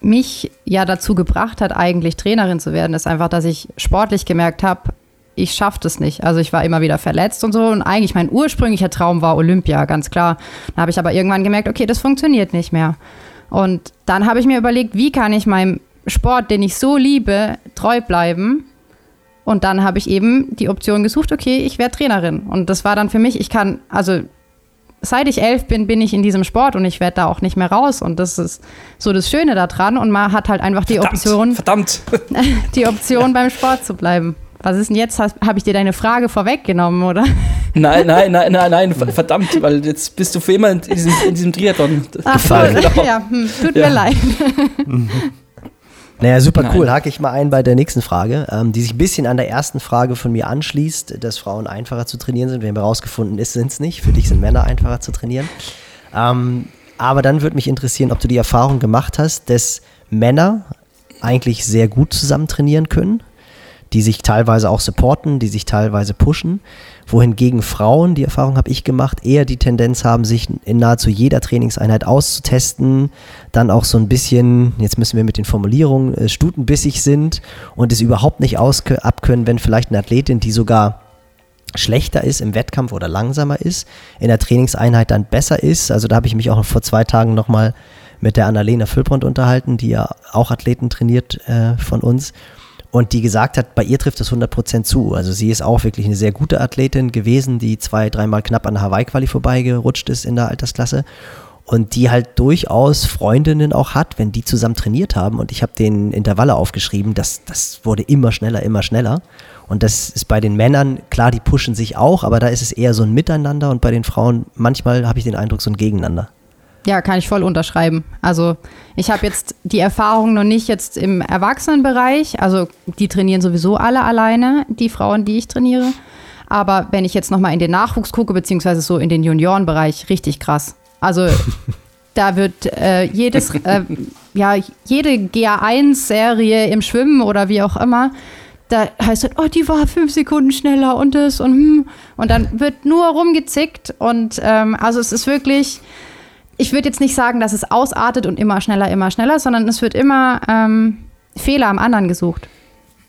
mich ja dazu gebracht hat, eigentlich Trainerin zu werden, ist einfach, dass ich sportlich gemerkt habe, ich schaffe das nicht. Also ich war immer wieder verletzt und so. Und eigentlich mein ursprünglicher Traum war Olympia, ganz klar. Da habe ich aber irgendwann gemerkt, okay, das funktioniert nicht mehr. Und dann habe ich mir überlegt, wie kann ich meinem Sport, den ich so liebe, treu bleiben. Und dann habe ich eben die Option gesucht, okay, ich werde Trainerin. Und das war dann für mich, ich kann, also seit ich elf bin, bin ich in diesem Sport und ich werde da auch nicht mehr raus. Und das ist so das Schöne daran. Und man hat halt einfach die verdammt, Option, Verdammt. (laughs) die Option beim Sport zu bleiben. Was ist denn jetzt? Habe ich dir deine Frage vorweggenommen, oder? Nein, (laughs) nein, nein, nein, nein, verdammt, weil jetzt bist du für immer in diesem, in diesem Triathlon Ach, gefallen. so, ja, hm, tut Ja. mir leid. (laughs) Naja, super Nein. cool. Hake ich mal ein bei der nächsten Frage, ähm, die sich ein bisschen an der ersten Frage von mir anschließt, dass Frauen einfacher zu trainieren sind. Wir haben herausgefunden, es sind es nicht. Für dich sind Männer einfacher zu trainieren. Ähm, aber dann würde mich interessieren, ob du die Erfahrung gemacht hast, dass Männer eigentlich sehr gut zusammen trainieren können, die sich teilweise auch supporten, die sich teilweise pushen, wohingegen Frauen, die Erfahrung habe ich gemacht, eher die Tendenz haben, sich in nahezu jeder Trainingseinheit auszutesten, dann auch so ein bisschen, jetzt müssen wir mit den Formulierungen, äh, stutenbissig sind und es überhaupt nicht abkönnen, wenn vielleicht eine Athletin, die sogar schlechter ist im Wettkampf oder langsamer ist, in der Trainingseinheit dann besser ist. Also da habe ich mich auch vor zwei Tagen nochmal mit der Annalena Füllbrand unterhalten, die ja auch Athleten trainiert äh, von uns. Und die gesagt hat, bei ihr trifft es 100% zu. Also sie ist auch wirklich eine sehr gute Athletin gewesen, die zwei, dreimal knapp an der Hawaii-Quali vorbeigerutscht ist in der Altersklasse. Und die halt durchaus Freundinnen auch hat, wenn die zusammen trainiert haben. Und ich habe den Intervalle aufgeschrieben, das, das wurde immer schneller, immer schneller. Und das ist bei den Männern, klar, die pushen sich auch, aber da ist es eher so ein Miteinander und bei den Frauen manchmal habe ich den Eindruck, so ein Gegeneinander. Ja, kann ich voll unterschreiben. Also ich habe jetzt die Erfahrung noch nicht jetzt im Erwachsenenbereich. Also die trainieren sowieso alle alleine, die Frauen, die ich trainiere. Aber wenn ich jetzt nochmal in den Nachwuchs gucke, beziehungsweise so in den Juniorenbereich, richtig krass. Also (laughs) da wird äh, jedes, äh, ja, jede GA1-Serie im Schwimmen oder wie auch immer, da heißt es, oh, die war fünf Sekunden schneller und das und hm. und dann wird nur rumgezickt und ähm, also es ist wirklich, ich würde jetzt nicht sagen, dass es ausartet und immer schneller, immer schneller, sondern es wird immer ähm, Fehler am anderen gesucht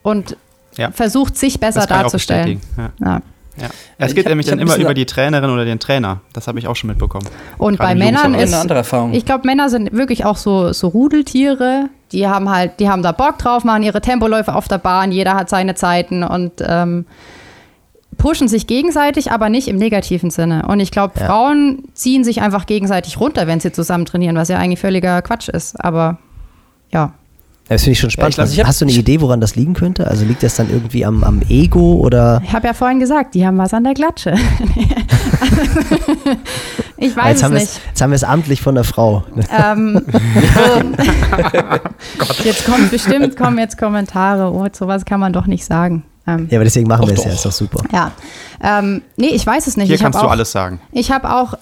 und Ja. versucht, sich besser Das kann ich auch darzustellen. Ja. Ja. Ja. Es Ich geht hab- nämlich dann immer über die Trainerin oder den Trainer. Das habe ich auch schon mitbekommen. Und Gerade bei Männern ist, eine andere Erfahrung. ich glaube, Männer sind wirklich auch so, so Rudeltiere. Die haben halt, die haben da Bock drauf, machen ihre Tempoläufe auf der Bahn, jeder hat seine Zeiten und ähm, pushen sich gegenseitig, aber nicht im negativen Sinne. Und ich glaube, Ja. Frauen ziehen sich einfach gegenseitig runter, wenn sie zusammen trainieren, was ja eigentlich völliger Quatsch ist. Aber ja. Das finde ich schon spannend. ich glaub, ich Hast du eine Idee, woran das liegen könnte? Also liegt das dann irgendwie am, am Ego oder Ich habe ja vorhin gesagt, die haben was an der Klatsche. (laughs) ich weiß jetzt es nicht. es, jetzt haben wir es amtlich von der Frau. Ähm, (laughs) jetzt kommt bestimmt kommen jetzt Kommentare. Oh, sowas kann man doch nicht sagen. Ähm, Ja, aber deswegen machen wir es ja, ist doch super. ja. Ähm, nee, ich weiß es nicht. Hier ich kannst du auch, alles sagen. Ich habe auch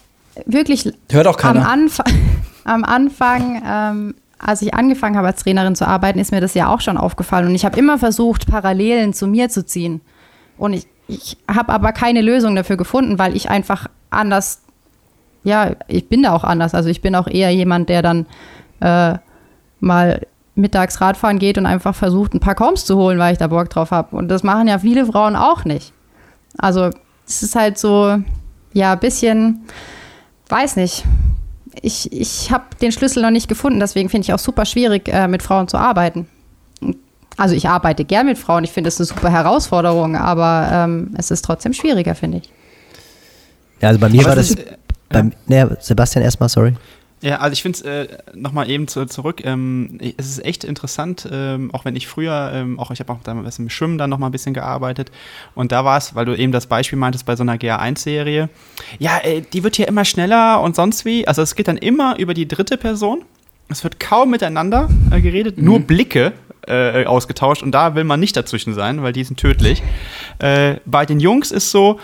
wirklich Hört auch am, keiner. Anfa (laughs) am Anfang, ähm, als ich angefangen habe als Trainerin zu arbeiten, ist mir das ja auch schon aufgefallen. Und ich habe immer versucht, Parallelen zu mir zu ziehen. Und ich, ich habe aber keine Lösung dafür gefunden, weil ich einfach anders, ja, ich bin da auch anders. Also ich bin auch eher jemand, der dann äh, mal mittags Radfahren geht und einfach versucht, ein paar Koms zu holen, weil ich da Bock drauf habe. Und das machen ja viele Frauen auch nicht. Also es ist halt so, ja, ein bisschen, weiß nicht. Ich, ich habe den Schlüssel noch nicht gefunden, deswegen finde ich auch super schwierig, äh, mit Frauen zu arbeiten. Also ich arbeite gern mit Frauen, ich finde es eine super Herausforderung, aber ähm, es ist trotzdem schwieriger, finde ich. Ja, also bei mir Aber war das. es ist- Beim, naja, Sebastian erstmal, sorry. Ja, also ich finde es äh, nochmal eben zu, zurück. Ähm, es ist echt interessant, ähm, auch wenn ich früher, ähm, auch ich habe auch damals im Schwimmen dann nochmal ein bisschen gearbeitet. Und da war es, weil du eben das Beispiel meintest bei so einer GA1-Serie. Ja, äh, die wird hier immer schneller und sonst wie. Also es geht dann immer über die dritte Person. Es wird kaum miteinander äh, geredet, nur Blicke äh, ausgetauscht. Und da will man nicht dazwischen sein, weil die sind tödlich. Äh, bei den Jungs ist so,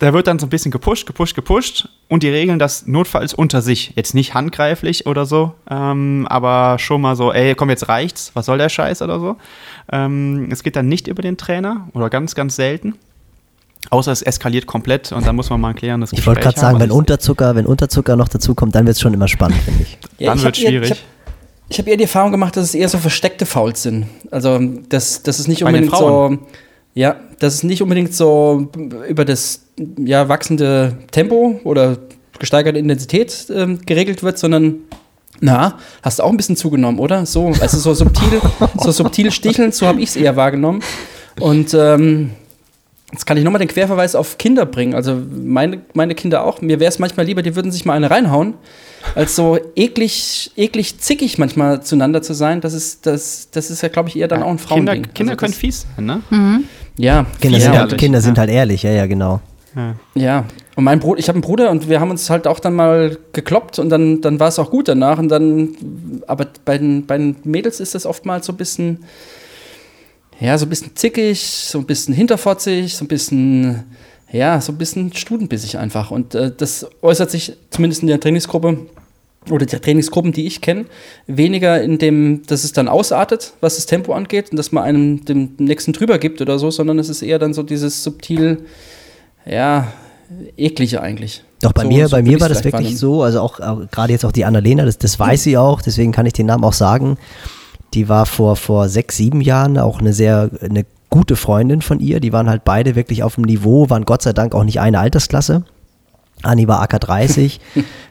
da wird dann so ein bisschen gepusht, gepusht, gepusht und die regeln das notfalls unter sich. Jetzt nicht handgreiflich oder so, ähm, aber schon mal so, ey, komm, jetzt reicht's, was soll der Scheiß oder so. Ähm, es geht dann nicht über den Trainer oder ganz, ganz selten. Außer es eskaliert komplett und dann muss man mal klären, das Ich wollte gerade sagen, wenn Unterzucker, wenn Unterzucker noch dazu kommt, dann wird es schon immer spannend, finde ich. (laughs) Ja, dann wird eher- schwierig. Ich habe hab eher die Erfahrung gemacht, dass es eher so versteckte Fouls sind. Also, das, das ist nicht Bei den unbedingt so. Ja, dass es nicht unbedingt so über das ja, wachsende Tempo oder gesteigerte Intensität ähm, geregelt wird, sondern na, hast du auch ein bisschen zugenommen, oder? So, also so subtil, (laughs) so subtil stichelnd, so habe ich es eher wahrgenommen. Und ähm, jetzt kann ich nochmal den Querverweis auf Kinder bringen. Also meine, meine Kinder auch. Mir wäre es manchmal lieber, die würden sich mal eine reinhauen, als so eklig, eklig zickig manchmal zueinander zu sein. Das ist, das, das ist ja, glaube ich, eher dann auch ein Frauending. Kinder, Kinder also können das, fies sein, ne? Ja, Kinder, sind, halt, ehrlich, Kinder sind ja. halt ehrlich, ja, ja, genau. Ja. Ja, und mein Bruder, ich habe einen Bruder und wir haben uns halt auch dann mal gekloppt und dann, dann war es auch gut danach. Und dann, aber bei den, bei den Mädels ist das oftmals so ein bisschen, ja, so ein bisschen zickig, so ein bisschen hinterfotzig, so ein bisschen, ja, so ein bisschen studenbissig einfach. Und äh, das äußert sich zumindest in der Trainingsgruppe oder der Trainingsgruppen, die ich kenne, weniger in dem, dass es dann ausartet, was das Tempo angeht und dass man einem dem nächsten drüber gibt oder so, sondern es ist eher dann so dieses subtil, ja, eklige eigentlich. Doch bei So- mir, so bei mir war das wirklich so, also auch, auch gerade jetzt auch die Annalena, das, das weiß sie auch, deswegen kann ich den Namen auch sagen. Die war vor, vor sechs, sieben Jahren auch eine sehr, eine gute Freundin von ihr. Die waren halt beide wirklich auf dem Niveau, waren Gott sei Dank auch nicht eine Altersklasse. Anni war AK 30,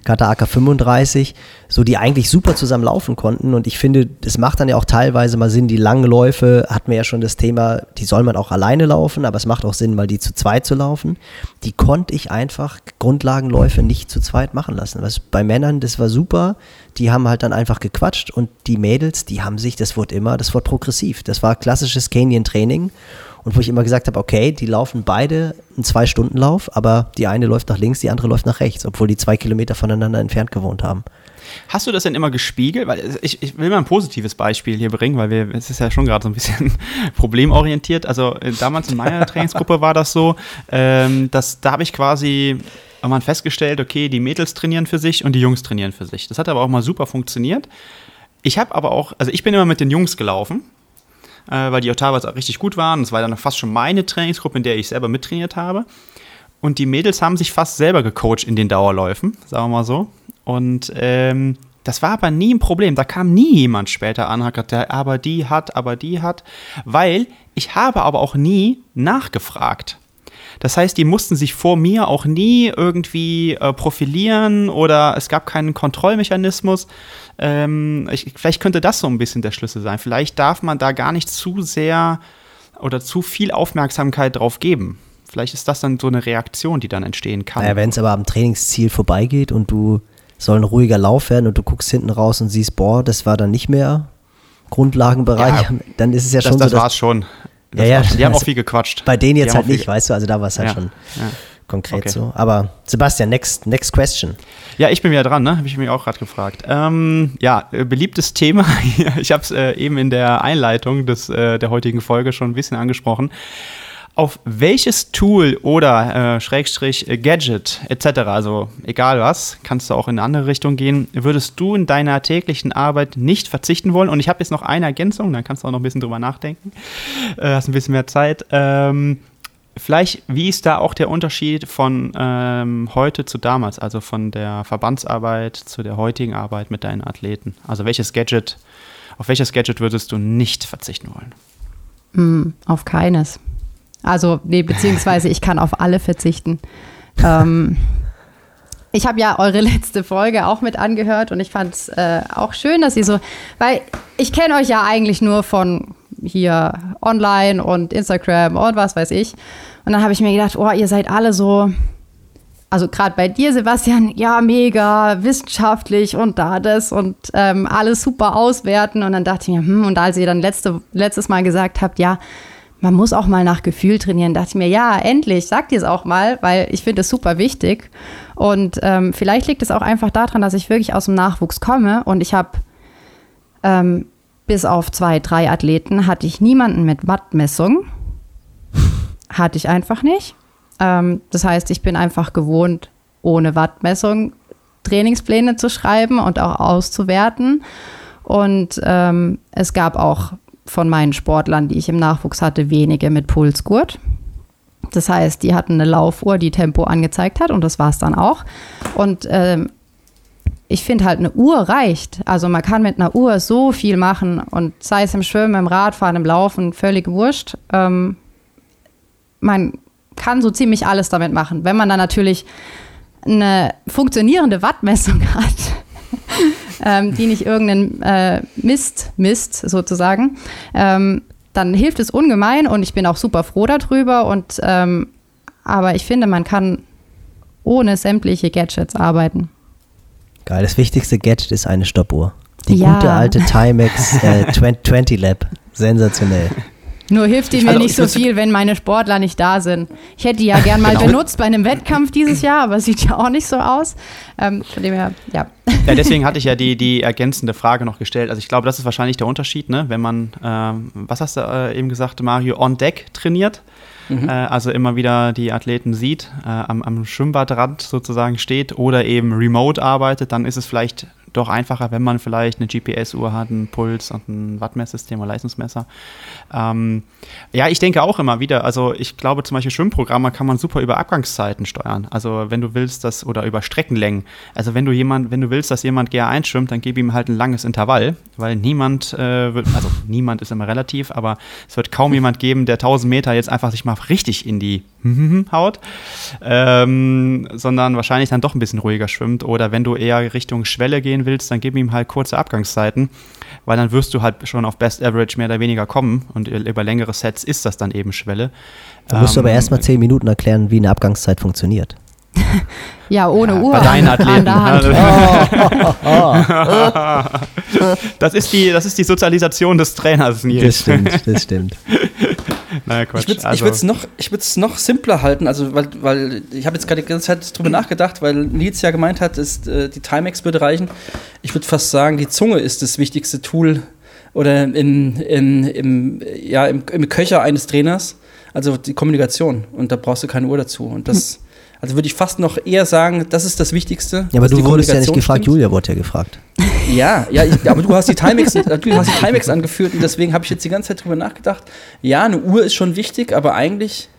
Kata AK 35, so die eigentlich super zusammen laufen konnten. Und ich finde, es macht dann ja auch teilweise mal Sinn, die langen Läufe, hatten wir ja schon das Thema, die soll man auch alleine laufen, aber es macht auch Sinn, mal die zu zweit zu laufen. Die konnte ich einfach Grundlagenläufe nicht zu zweit machen lassen. Was bei Männern, das war super, die haben halt dann einfach gequatscht und die Mädels, die haben sich, das wurde immer, das wurde progressiv. Das war klassisches Canyon-Training. Und wo ich immer gesagt habe, okay, die laufen beide einen Zwei-Stunden-Lauf, aber die eine läuft nach links, die andere läuft nach rechts, obwohl die zwei Kilometer voneinander entfernt gewohnt haben. Hast du das denn immer gespiegelt? Weil ich, ich will mal ein positives Beispiel hier bringen, weil wir, es ist ja schon gerade so ein bisschen (laughs) problemorientiert. Also äh, damals in meiner (laughs) Trainingsgruppe war das so, ähm, dass da habe ich quasi irgendwann festgestellt, okay, die Mädels trainieren für sich und die Jungs trainieren für sich. Das hat aber auch mal super funktioniert. Ich habe aber auch, also ich bin immer mit den Jungs gelaufen, äh, weil die auch teilweise auch richtig gut waren. Das war dann fast schon meine Trainingsgruppe, in der ich selber mittrainiert habe. Und die Mädels haben sich fast selber gecoacht in den Dauerläufen, sagen wir mal so. Und ähm, das war aber nie ein Problem. Da kam nie jemand später an, hat gesagt, aber die hat, aber die hat. Weil ich habe aber auch nie nachgefragt. Das heißt, die mussten sich vor mir auch nie irgendwie äh, profilieren oder es gab keinen Kontrollmechanismus. Ähm, ich, vielleicht könnte das so ein bisschen der Schlüssel sein. Vielleicht darf man da gar nicht zu sehr oder zu viel Aufmerksamkeit drauf geben. Vielleicht ist das dann so eine Reaktion, die dann entstehen kann. Naja, wenn es aber am Trainingsziel vorbeigeht und du soll ein ruhiger Lauf werden und du guckst hinten raus und siehst, boah, das war dann nicht mehr Grundlagenbereich, Ja, dann ist es ja das schon das so, dass war's schon. Das Ja, ja. Die haben auch viel gequatscht. bei denen jetzt halt nicht, weißt du, also da war es halt Ja, schon ja. konkret Okay. so. Aber Sebastian, next, next question. Ja, ich bin wieder dran, ne? Habe ich mich auch gerade gefragt. Ähm, ja, äh, beliebtes Thema. (laughs) ich habe es äh, eben in der Einleitung des, äh, der heutigen Folge schon ein bisschen angesprochen. Auf welches Tool oder äh, Schrägstrich äh, Gadget etc., also egal was, kannst du auch in eine andere Richtung gehen, würdest du in deiner täglichen Arbeit nicht verzichten wollen? Und ich habe jetzt noch eine Ergänzung, dann kannst du auch noch ein bisschen drüber nachdenken. Äh, hast ein bisschen mehr Zeit. Ähm, Vielleicht, wie ist da auch der Unterschied von ähm, heute zu damals, also von der Verbandsarbeit zu der heutigen Arbeit mit deinen Athleten? Also welches Gadget, auf welches Gadget würdest du nicht verzichten wollen? Hm, auf keines. Also, nee, beziehungsweise ich kann auf alle verzichten. Ähm, ich habe ja eure (laughs) letzte Folge auch mit angehört und ich fand es äh, auch schön, dass ihr so, weil ich kenne euch ja eigentlich nur von hier online und Instagram und was weiß ich. Und dann habe ich mir gedacht, oh, ihr seid alle so, also gerade bei dir, Sebastian, ja, mega wissenschaftlich und da das und ähm, alles super auswerten. Und dann dachte ich mir, hm, und als ihr dann letzte, letztes Mal gesagt habt, ja, man muss auch mal nach Gefühl trainieren, dachte ich mir, ja, endlich, sagt ihr es auch mal, weil ich finde es super wichtig. Und ähm, vielleicht liegt es auch einfach daran, dass ich wirklich aus dem Nachwuchs komme und ich habe ähm, bis auf zwei, drei Athleten hatte ich niemanden mit Wattmessung. Hatte ich einfach nicht. Ähm, das heißt, ich bin einfach gewohnt, ohne Wattmessung Trainingspläne zu schreiben und auch auszuwerten. Und ähm, es gab auch von meinen Sportlern, die ich im Nachwuchs hatte, wenige mit Pulsgurt. Das heißt, die hatten eine Laufuhr, die Tempo angezeigt hat und das war es dann auch. Und ähm, ich finde halt, eine Uhr reicht. Also man kann mit einer Uhr so viel machen und sei es im Schwimmen, im Radfahren, im Laufen, völlig wurscht. Ähm, man kann so ziemlich alles damit machen. Wenn man dann natürlich eine funktionierende Wattmessung (laughs) hat, ähm, die nicht irgendeinen äh, Mist misst, sozusagen, ähm, dann hilft es ungemein und ich bin auch super froh darüber. Und ähm, aber ich finde, man kann ohne sämtliche Gadgets arbeiten. Geil, das wichtigste Gadget ist eine Stoppuhr. Die Ja. gute alte (laughs) Timex äh, 20, 20 Lab. Sensationell. Nur hilft die mir nicht ich so viel, wenn meine Sportler nicht da sind. Ich hätte die ja (laughs) gern mal Genau. benutzt bei einem Wettkampf dieses Jahr, aber sieht ja auch nicht so aus. Ähm, von dem her, ja. Ja, deswegen hatte ich ja (laughs) die, die ergänzende Frage noch gestellt. Also ich glaube, das ist wahrscheinlich der Unterschied, ne? wenn man, ähm, was hast du äh, eben gesagt, Mario, on deck trainiert. Äh, also immer wieder die Athleten sieht, äh, am, am Schwimmbadrand sozusagen steht oder eben remote arbeitet, dann ist es vielleicht doch einfacher, wenn man vielleicht eine GPS-Uhr hat, einen Puls und ein Wattmesssystem oder Leistungsmesser. Ähm, ja, ich denke auch immer wieder, also ich glaube zum Beispiel Schwimmprogramme kann man super über Abgangszeiten steuern. Also wenn du willst, dass, oder über Streckenlängen. Also wenn du jemand, wenn du willst, dass jemand GA1 schwimmt, dann gib ihm halt ein langes Intervall, weil niemand, äh, wird, also niemand ist immer relativ, aber es wird kaum jemand geben, der 1000 Meter jetzt einfach sich mal richtig in die (laughs) haut, ähm, sondern wahrscheinlich dann doch ein bisschen ruhiger schwimmt. Oder wenn du eher Richtung Schwelle gehen willst, dann gib ihm halt kurze Abgangszeiten, weil dann wirst du halt schon auf Best Average mehr oder weniger kommen und über längere Sets ist das dann eben Schwelle. Da musst du aber Ähm, erstmal zehn Minuten erklären, wie eine Abgangszeit funktioniert. (laughs) Ja, ohne Ja, Uhr bei deinen Athleten, an der Hand. (laughs) Das ist die, das ist die Sozialisation des Trainers, Das Nils. stimmt, das stimmt. Naja, Quatsch. Ich würde es Also- noch, ich noch simpler halten, also weil, weil ich habe jetzt gerade die ganze Zeit drüber nachgedacht, weil Nils ja gemeint hat, ist, äh, die Timex würde reichen. Ich würde fast sagen, die Zunge ist das wichtigste Tool oder in, in, im, ja, im, im Köcher eines Trainers, also die Kommunikation. Und da brauchst du keine Uhr dazu. Und das, also würde ich fast noch eher sagen, das ist das Wichtigste. Ja, aber du wurdest ja nicht gefragt, stimmt. Julia wurde ja gefragt. Ja, ja, ich, aber du hast die Timex, (laughs) du hast die Timex angeführt und deswegen habe ich jetzt die ganze Zeit drüber nachgedacht. Ja, eine Uhr ist schon wichtig, aber eigentlich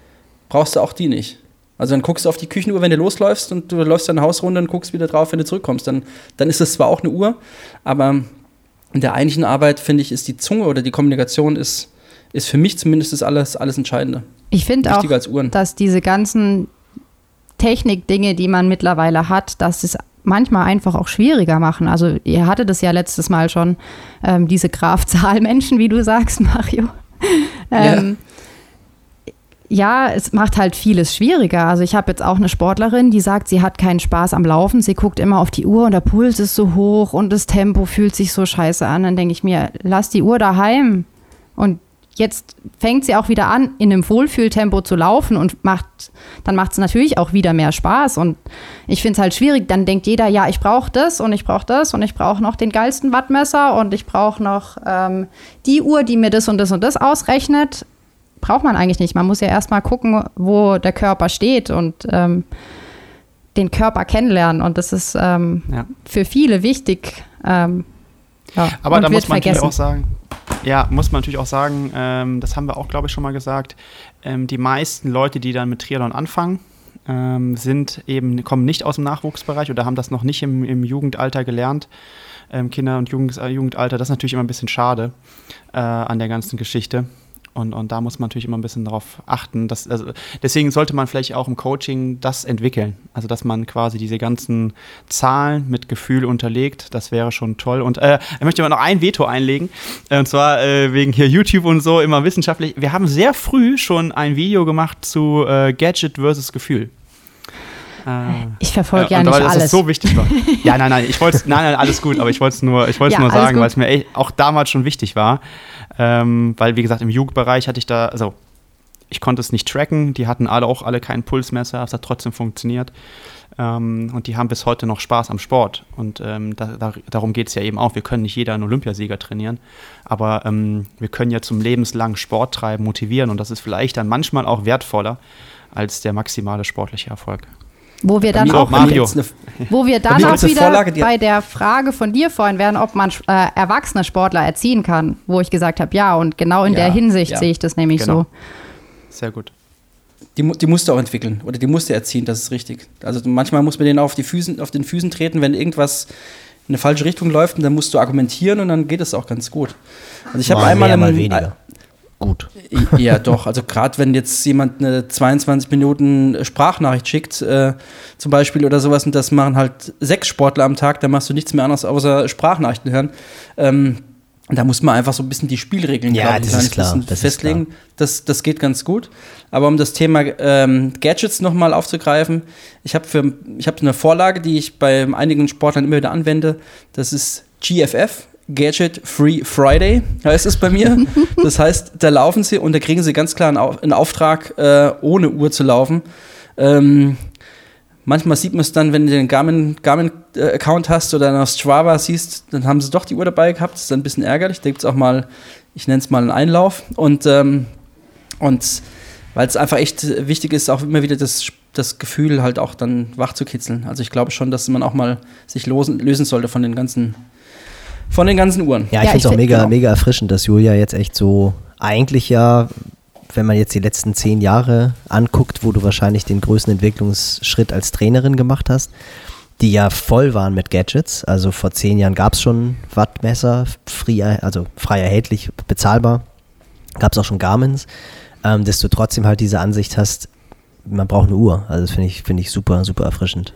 brauchst du auch die nicht. Also dann guckst du auf die Küchenuhr, wenn du losläufst und du läufst deine Hausrunde und guckst wieder drauf, wenn du zurückkommst. Dann, dann ist es zwar auch eine Uhr, aber in der eigentlichen Arbeit, finde ich, ist die Zunge oder die Kommunikation ist, ist für mich zumindest das alles, alles Entscheidende. Ich finde auch, Wichtiger als Uhren. dass diese ganzen Technikdinge, die man mittlerweile hat, dass es manchmal einfach auch schwieriger machen. Also ihr hattet es ja letztes Mal schon, ähm, diese Grafzahlmenschen, wie du sagst, (laughs) Mario. ähm, ja, es macht halt vieles schwieriger. Also ich habe jetzt auch eine Sportlerin, die sagt, sie hat keinen Spaß am Laufen. Sie guckt immer auf die Uhr und der Puls ist so hoch und das Tempo fühlt sich so scheiße an. Dann denke ich mir, lass die Uhr daheim. Und jetzt fängt sie auch wieder an, in einem Wohlfühltempo zu laufen und macht, dann macht es natürlich auch wieder mehr Spaß. Und ich finde es halt schwierig. Dann denkt jeder, ja, ich brauche das und ich brauche das und ich brauche noch den geilsten Wattmesser und ich brauche noch ähm, die Uhr, die mir das und das und das ausrechnet. Braucht man eigentlich nicht. Man muss ja erstmal gucken, wo der Körper steht und ähm, den Körper kennenlernen. Und das ist ähm, Ja. für viele wichtig. Ja, Aber und da muss man natürlich vergessen. auch sagen, ja, muss man natürlich auch sagen, ähm, das haben wir auch, glaube ich, schon mal gesagt, ähm, die meisten Leute, die dann mit Triathlon anfangen, ähm, sind eben, kommen nicht aus dem Nachwuchsbereich oder haben das noch nicht im, im Jugendalter gelernt. Ähm, Kinder- und Jugend, äh, Jugendalter, das ist natürlich immer ein bisschen schade äh, an der ganzen Geschichte. Und, und da muss man natürlich immer ein bisschen darauf achten. Dass, also deswegen sollte man vielleicht auch im Coaching das entwickeln. Also, dass man quasi diese ganzen Zahlen mit Gefühl unterlegt. Das wäre schon toll. Und äh, ich möchte aber noch ein Veto einlegen. Und zwar äh, wegen hier YouTube und so immer wissenschaftlich. Wir haben sehr früh schon ein Video gemacht zu äh, Gadget versus Gefühl. Äh, Ich verfolge ja, und nicht weil das alles. so wichtig war. Ja, nein, nein, ich wollte nein, nein, alles gut, aber ich wollte es nur, ich wollte Ja, nur sagen, weil es mir echt auch damals schon wichtig war. Ähm, weil, wie gesagt, im Jugendbereich hatte ich da, also ich konnte es nicht tracken, die hatten alle auch alle kein Pulsmesser, es hat trotzdem funktioniert. Ähm, und die haben bis heute noch Spaß am Sport. Und ähm, da, da, darum geht es ja eben auch. Wir können nicht jeder einen Olympiasieger trainieren, aber ähm, wir können ja zum lebenslangen Sport treiben, motivieren. Und das ist vielleicht dann manchmal auch wertvoller als der maximale sportliche Erfolg. Wo wir dann auch Mario. Wo wir dann auch wieder Vorlage, bei der Frage von dir vorhin wären, ob man äh, erwachsene Sportler erziehen kann, wo ich gesagt habe, ja, und genau in Ja, der Hinsicht ja. sehe ich das nämlich Genau. so. Sehr gut. Die, die musst du auch entwickeln oder die musst du erziehen, das ist richtig. Also manchmal muss man denen auf, die Füßen, auf den Füßen treten, wenn irgendwas in eine falsche Richtung läuft und dann musst du argumentieren und dann geht es auch ganz gut. Also ich habe Mal einmal mehr, im, mal weniger. Gut. Ja, doch. Also gerade wenn jetzt jemand eine 22 Minuten Sprachnachricht schickt, äh, zum Beispiel oder sowas, und das machen halt sechs Sportler am Tag, dann machst du nichts mehr anderes außer Sprachnachrichten hören. Ähm, da muss man einfach so ein bisschen die Spielregeln Ja, das ist klar, das ist festlegen. Das, das geht ganz gut. Aber um das Thema ähm, Gadgets nochmal aufzugreifen, ich habe für ich habe eine Vorlage, die ich bei einigen Sportlern immer wieder anwende. Das ist GFF, Gadget Free Friday, heißt es bei mir. (laughs) Das heißt, da laufen sie und da kriegen sie ganz klar einen, Au- einen Auftrag, äh, ohne Uhr zu laufen. Ähm, manchmal sieht man es dann, wenn du den Garmin-Account Garmin, äh, Account hast oder dann auf Strava siehst, dann haben sie doch die Uhr dabei gehabt. Das ist dann ein bisschen ärgerlich. Da gibt es auch mal, ich nenne es mal einen Einlauf. Und, ähm, und weil es einfach echt wichtig ist, auch immer wieder das, das Gefühl halt auch dann wach zu kitzeln. Also ich glaube schon, dass man auch mal sich losen, lösen sollte von den ganzen, von den ganzen Uhren. Ja, ich Ja, finde es auch find- mega, genau. mega erfrischend, dass Julia jetzt echt so eigentlich ja, wenn man jetzt die letzten zehn Jahre anguckt, wo du wahrscheinlich den größten Entwicklungsschritt als Trainerin gemacht hast, die ja voll waren mit Gadgets. Also vor zehn Jahren gab es schon Wattmesser, free, also frei erhältlich, bezahlbar. Gab es auch schon Garmins. Ähm, dass du trotzdem halt diese Ansicht hast, man braucht eine Uhr. Also das finde ich, finde ich super, super erfrischend.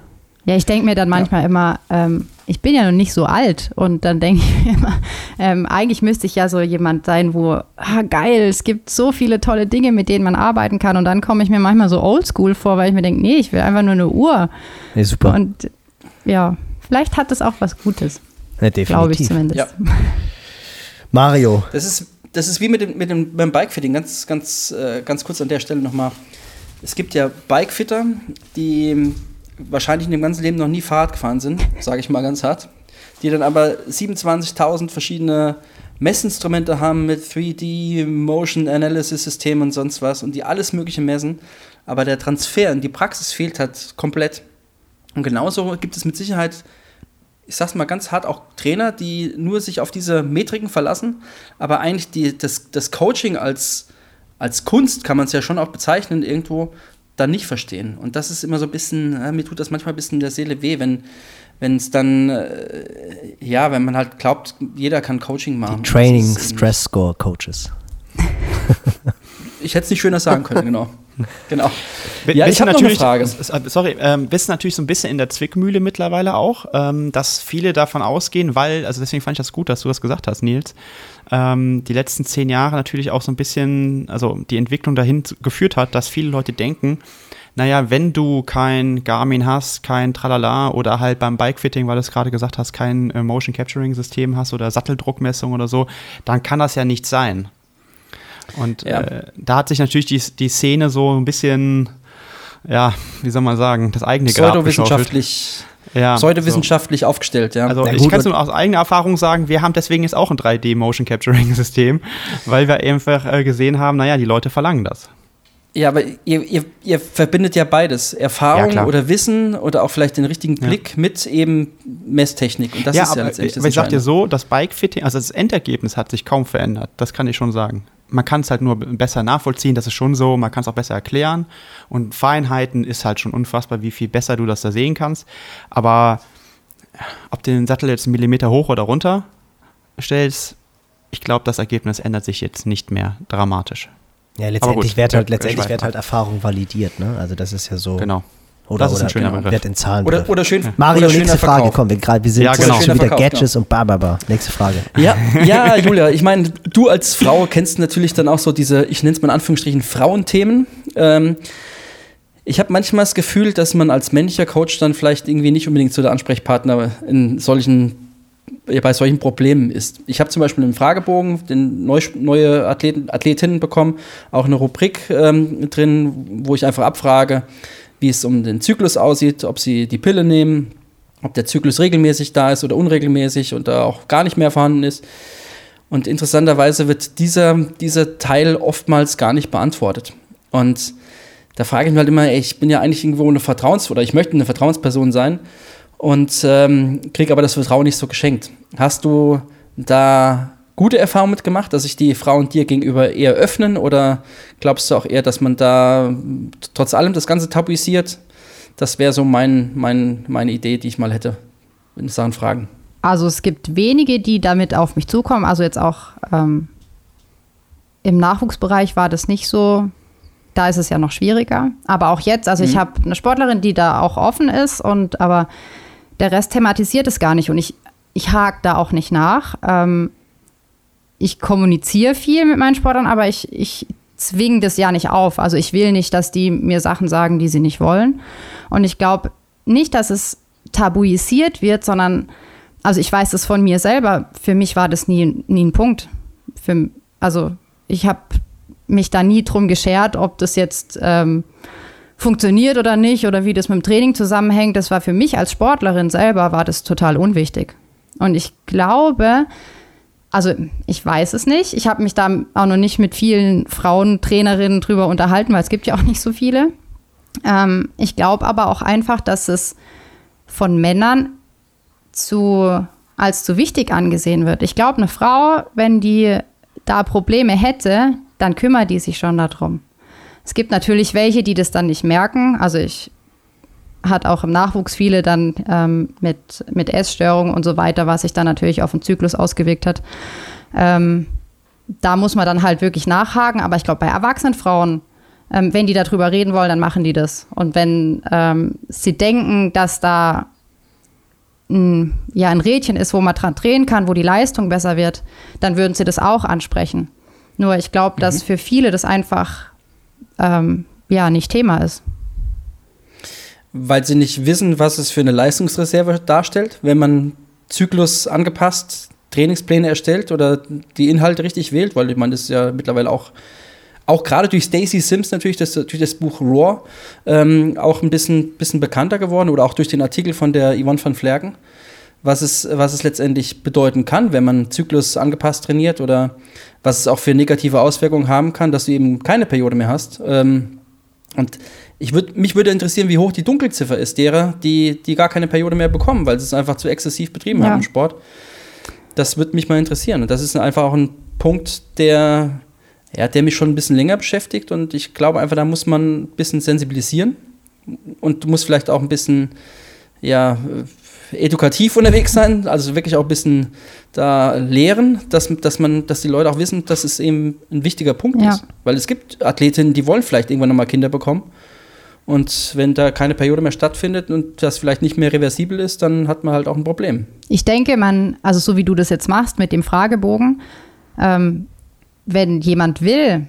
Ja, ich denke mir dann manchmal immer, ähm, ich bin ja noch nicht so alt und dann denke ich mir immer, ähm, eigentlich müsste ich ja so jemand sein, wo, ah, geil, es gibt so viele tolle Dinge, mit denen man arbeiten kann und dann komme ich mir manchmal so oldschool vor, weil ich mir denke, nee, ich will einfach nur eine Uhr Nee, super. und ja, vielleicht hat das auch was Gutes, ja, glaube ich definitiv. zumindest. Ja. (laughs) Mario, Das ist, das ist wie mit dem, mit dem beim Bikefitting, ganz, ganz, äh, ganz kurz an der Stelle nochmal. Es gibt ja Bikefitter, die wahrscheinlich in dem ganzen Leben noch nie Fahrrad gefahren sind, sage ich mal ganz hart, die dann aber 27.000 verschiedene Messinstrumente haben mit 3D, Motion Analysis System und sonst was und die alles Mögliche messen, aber der Transfer in die Praxis fehlt halt komplett. Und genauso gibt es mit Sicherheit ich sag's mal ganz hart, auch Trainer, die nur sich auf diese Metriken verlassen, aber eigentlich die, das, das Coaching als, als Kunst, kann man es ja schon auch bezeichnen, irgendwo dann nicht verstehen. Und das ist immer so ein bisschen, äh, mir tut das manchmal ein bisschen der Seele weh, wenn wenn es dann, äh, ja, wenn man halt glaubt, jeder kann Coaching machen. die Training Stress Score Coaches. Ich hätte es nicht schöner sagen können, genau. (laughs) genau. Ja, ich habe noch eine natürlich- Frage. s- Sorry, ähm, wissen natürlich so ein bisschen in der Zwickmühle mittlerweile auch, ähm, dass viele davon ausgehen, weil, also deswegen fand ich das gut, dass du das gesagt hast, Nils, ähm, die letzten zehn Jahre natürlich auch so ein bisschen, also die Entwicklung dahin geführt hat, dass viele Leute denken, naja, wenn du kein Garmin hast, kein Tralala oder halt beim Bikefitting, weil du es gerade gesagt hast, kein äh, Motion Capturing System hast oder Satteldruckmessung oder so, dann kann das ja nicht sein. Und Ja. äh, da hat sich natürlich die, die Szene so ein bisschen, ja, wie soll man sagen, das eigene Grab geschaufelt. Ja, pseudowissenschaftlich aufgestellt, ja. so. Also Na ich kann es nur aus eigener Erfahrung sagen, wir haben deswegen jetzt auch ein 3D Motion Capturing System, (laughs) weil wir einfach äh, gesehen haben, naja, die Leute verlangen das. Ja, aber ihr, ihr, ihr verbindet ja beides. Ja, Erfahrung klar. oder Wissen oder auch vielleicht den richtigen Ja. Blick mit eben Messtechnik. Und das ja, ist ja aber, letztendlich das aber ich sag dir so, das Bikefitting, also das Endergebnis hat sich kaum verändert. Das kann ich schon sagen. Man kann es halt nur besser nachvollziehen, das ist schon so, man kann es auch besser erklären. Und Feinheiten ist halt schon unfassbar, wie viel besser du das da sehen kannst. Aber ob du den Sattel jetzt einen Millimeter hoch oder runter stellst, ich glaube, das Ergebnis ändert sich jetzt nicht mehr dramatisch. Ja, letztendlich gut, wird halt, letztendlich wird halt Erfahrung validiert, ne? Also das ist ja so. Genau. Oder, Das ist ein oder schöner genau, wird in Zahlen. Oder, oder schön. Mario, oder nächste Frage. Verkauf. Komm, wir, grad, wir sind Ja, genau. schon wieder Verkauf, Gadgets und bababa. Nächste Frage. (laughs) Ja, ja, (laughs) Julia, ich meine, du als Frau kennst natürlich dann auch so diese, ich nenne es mal in Anführungsstrichen, Frauenthemen. Ähm, ich habe manchmal das Gefühl, dass man als männlicher Coach dann vielleicht irgendwie nicht unbedingt so der Ansprechpartner in solchen, bei solchen Problemen ist. Ich habe zum Beispiel einen Fragebogen, den neu, neue Athleten, Athletinnen bekommen, auch eine Rubrik ähm, drin, wo ich einfach abfrage, wie es um den Zyklus aussieht, ob sie die Pille nehmen, ob der Zyklus regelmäßig da ist oder unregelmäßig und da auch gar nicht mehr vorhanden ist. Und interessanterweise wird dieser, dieser Teil oftmals gar nicht beantwortet. Und da frage ich mich halt immer, ey, ich bin ja eigentlich irgendwo eine Vertrauens- oder ich möchte eine Vertrauensperson sein und ähm, kriege aber das Vertrauen nicht so geschenkt. Hast du da gute Erfahrungen mitgemacht, dass sich die Frauen dir gegenüber eher öffnen oder glaubst du auch eher, dass man da trotz allem das Ganze tabuisiert? Das wäre so mein, mein, meine Idee, die ich mal hätte in Sachen Fragen. Also es gibt wenige, die damit auf mich zukommen. Also jetzt auch ähm, im Nachwuchsbereich war das nicht so. Da ist es ja noch schwieriger. Aber auch jetzt, also mhm. ich habe eine Sportlerin, die da auch offen ist und aber der Rest thematisiert es gar nicht und ich, ich hake da auch nicht nach. Ähm, ich kommuniziere viel mit meinen Sportlern, aber ich, ich zwinge das ja nicht auf. Also ich will nicht, dass die mir Sachen sagen, die sie nicht wollen. Und ich glaube nicht, dass es tabuisiert wird, sondern, also ich weiß es von mir selber, für mich war das nie, nie ein Punkt. Für, also ich habe mich da nie drum geschert, ob das jetzt ähm, funktioniert oder nicht oder wie das mit dem Training zusammenhängt. Das war für mich als Sportlerin selber, war das total unwichtig. Und ich glaube, also ich weiß es nicht. Ich habe mich da auch noch nicht mit vielen Frauentrainerinnen drüber unterhalten, weil es gibt ja auch nicht so viele. Ähm, ich glaube aber auch einfach, dass es von Männern zu, als zu wichtig angesehen wird. Ich glaube, eine Frau, wenn die da Probleme hätte, dann kümmert die sich schon darum. Es gibt natürlich welche, die das dann nicht merken. Also ich hat auch im Nachwuchs viele dann ähm, mit, mit Essstörungen und so weiter, was sich dann natürlich auf den Zyklus ausgewirkt hat. Ähm, da muss man dann halt wirklich nachhaken, aber ich glaube, bei erwachsenen Frauen, ähm, wenn die darüber reden wollen, dann machen die das. Und wenn ähm, sie denken, dass da ein, ja, ein Rädchen ist, wo man dran drehen kann, wo die Leistung besser wird, dann würden sie das auch ansprechen. Nur ich glaube, dass mhm. für viele das einfach ähm, ja nicht Thema ist weil sie nicht wissen, was es für eine Leistungsreserve darstellt, wenn man Zyklus angepasst Trainingspläne erstellt oder die Inhalte richtig wählt, weil ich meine, das ist ja mittlerweile auch auch gerade durch Stacey Sims natürlich, das, durch das Buch Raw, ähm, auch ein bisschen, bisschen bekannter geworden oder auch durch den Artikel von der Yvonne van Flerken, was es, was es letztendlich bedeuten kann, wenn man Zyklus angepasst trainiert oder was es auch für negative Auswirkungen haben kann, dass du eben keine Periode mehr hast. Ähm, und ich würd, mich würde interessieren, wie hoch die Dunkelziffer ist derer, die, die gar keine Periode mehr bekommen, weil sie es einfach zu exzessiv betrieben ja. haben im Sport. Das würde mich mal interessieren. Und das ist einfach auch ein Punkt, der, ja, der mich schon ein bisschen länger beschäftigt. Und ich glaube einfach, da muss man ein bisschen sensibilisieren. Und du musst vielleicht auch ein bisschen, ja, edukativ unterwegs sein, also wirklich auch ein bisschen da lehren, dass, dass man, dass die Leute auch wissen, dass es eben ein wichtiger Punkt ja. ist. Weil es gibt Athletinnen, die wollen vielleicht irgendwann nochmal Kinder bekommen. Und wenn da keine Periode mehr stattfindet und das vielleicht nicht mehr reversibel ist, dann hat man halt auch ein Problem. Ich denke, man, also so wie du das jetzt machst mit dem Fragebogen, ähm, wenn jemand will,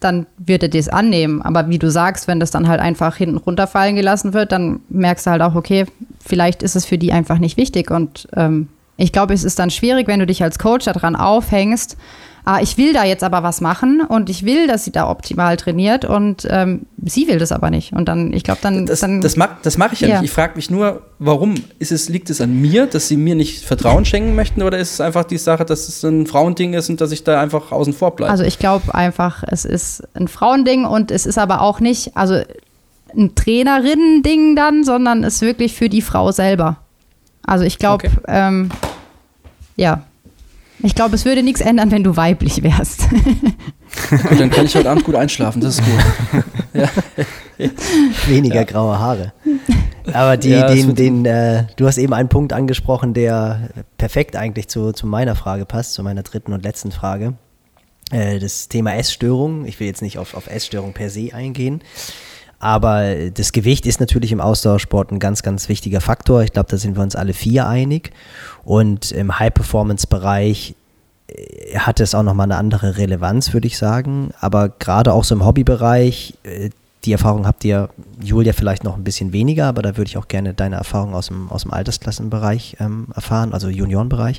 dann wird er das annehmen. Aber wie du sagst, wenn das dann halt einfach hinten runterfallen gelassen wird, dann merkst du halt auch, okay, vielleicht ist es für die einfach nicht wichtig. Und ähm, ich glaube, es ist dann schwierig, wenn du dich als Coach daran aufhängst, ah, ich will da jetzt aber was machen und ich will, dass sie da optimal trainiert und ähm, sie will das aber nicht. Und dann, ich glaube, dann. Das, dann, das, mag, das mache ich ja, ja, nicht. Ich frage mich nur, warum? Ist es, liegt es an mir, dass sie mir nicht Vertrauen schenken möchten oder ist es einfach die Sache, dass es ein Frauending ist und dass ich da einfach außen vor bleibe? Also ich glaube einfach, es ist ein Frauending und es ist aber auch nicht, also ein Trainerinnen-Ding dann, sondern es ist wirklich für die Frau selber. Also ich glaube, okay. ähm, ja, ich glaube, es würde nichts ändern, wenn du weiblich wärst. Gut, dann kann ich heute Abend gut einschlafen, das ist gut. (laughs) Ja. Weniger ja. graue Haare. Aber die, ja, den, den, äh, du hast eben einen Punkt angesprochen, der perfekt eigentlich zu, zu meiner Frage passt, zu meiner dritten und letzten Frage. Äh, das Thema Essstörung. Ich will jetzt nicht auf, auf Essstörung per se eingehen. Aber das Gewicht ist natürlich im Ausdauersport ein ganz, ganz wichtiger Faktor. Ich glaube, da sind wir uns alle vier einig. Und im High-Performance-Bereich äh, hat es auch nochmal eine andere Relevanz, würde ich sagen. Aber gerade auch so im Hobbybereich, äh, die Erfahrung habt ihr, Julia, vielleicht noch ein bisschen weniger, aber da würde ich auch gerne deine Erfahrung aus dem, aus dem Altersklassenbereich ähm, erfahren, also Juniorenbereich.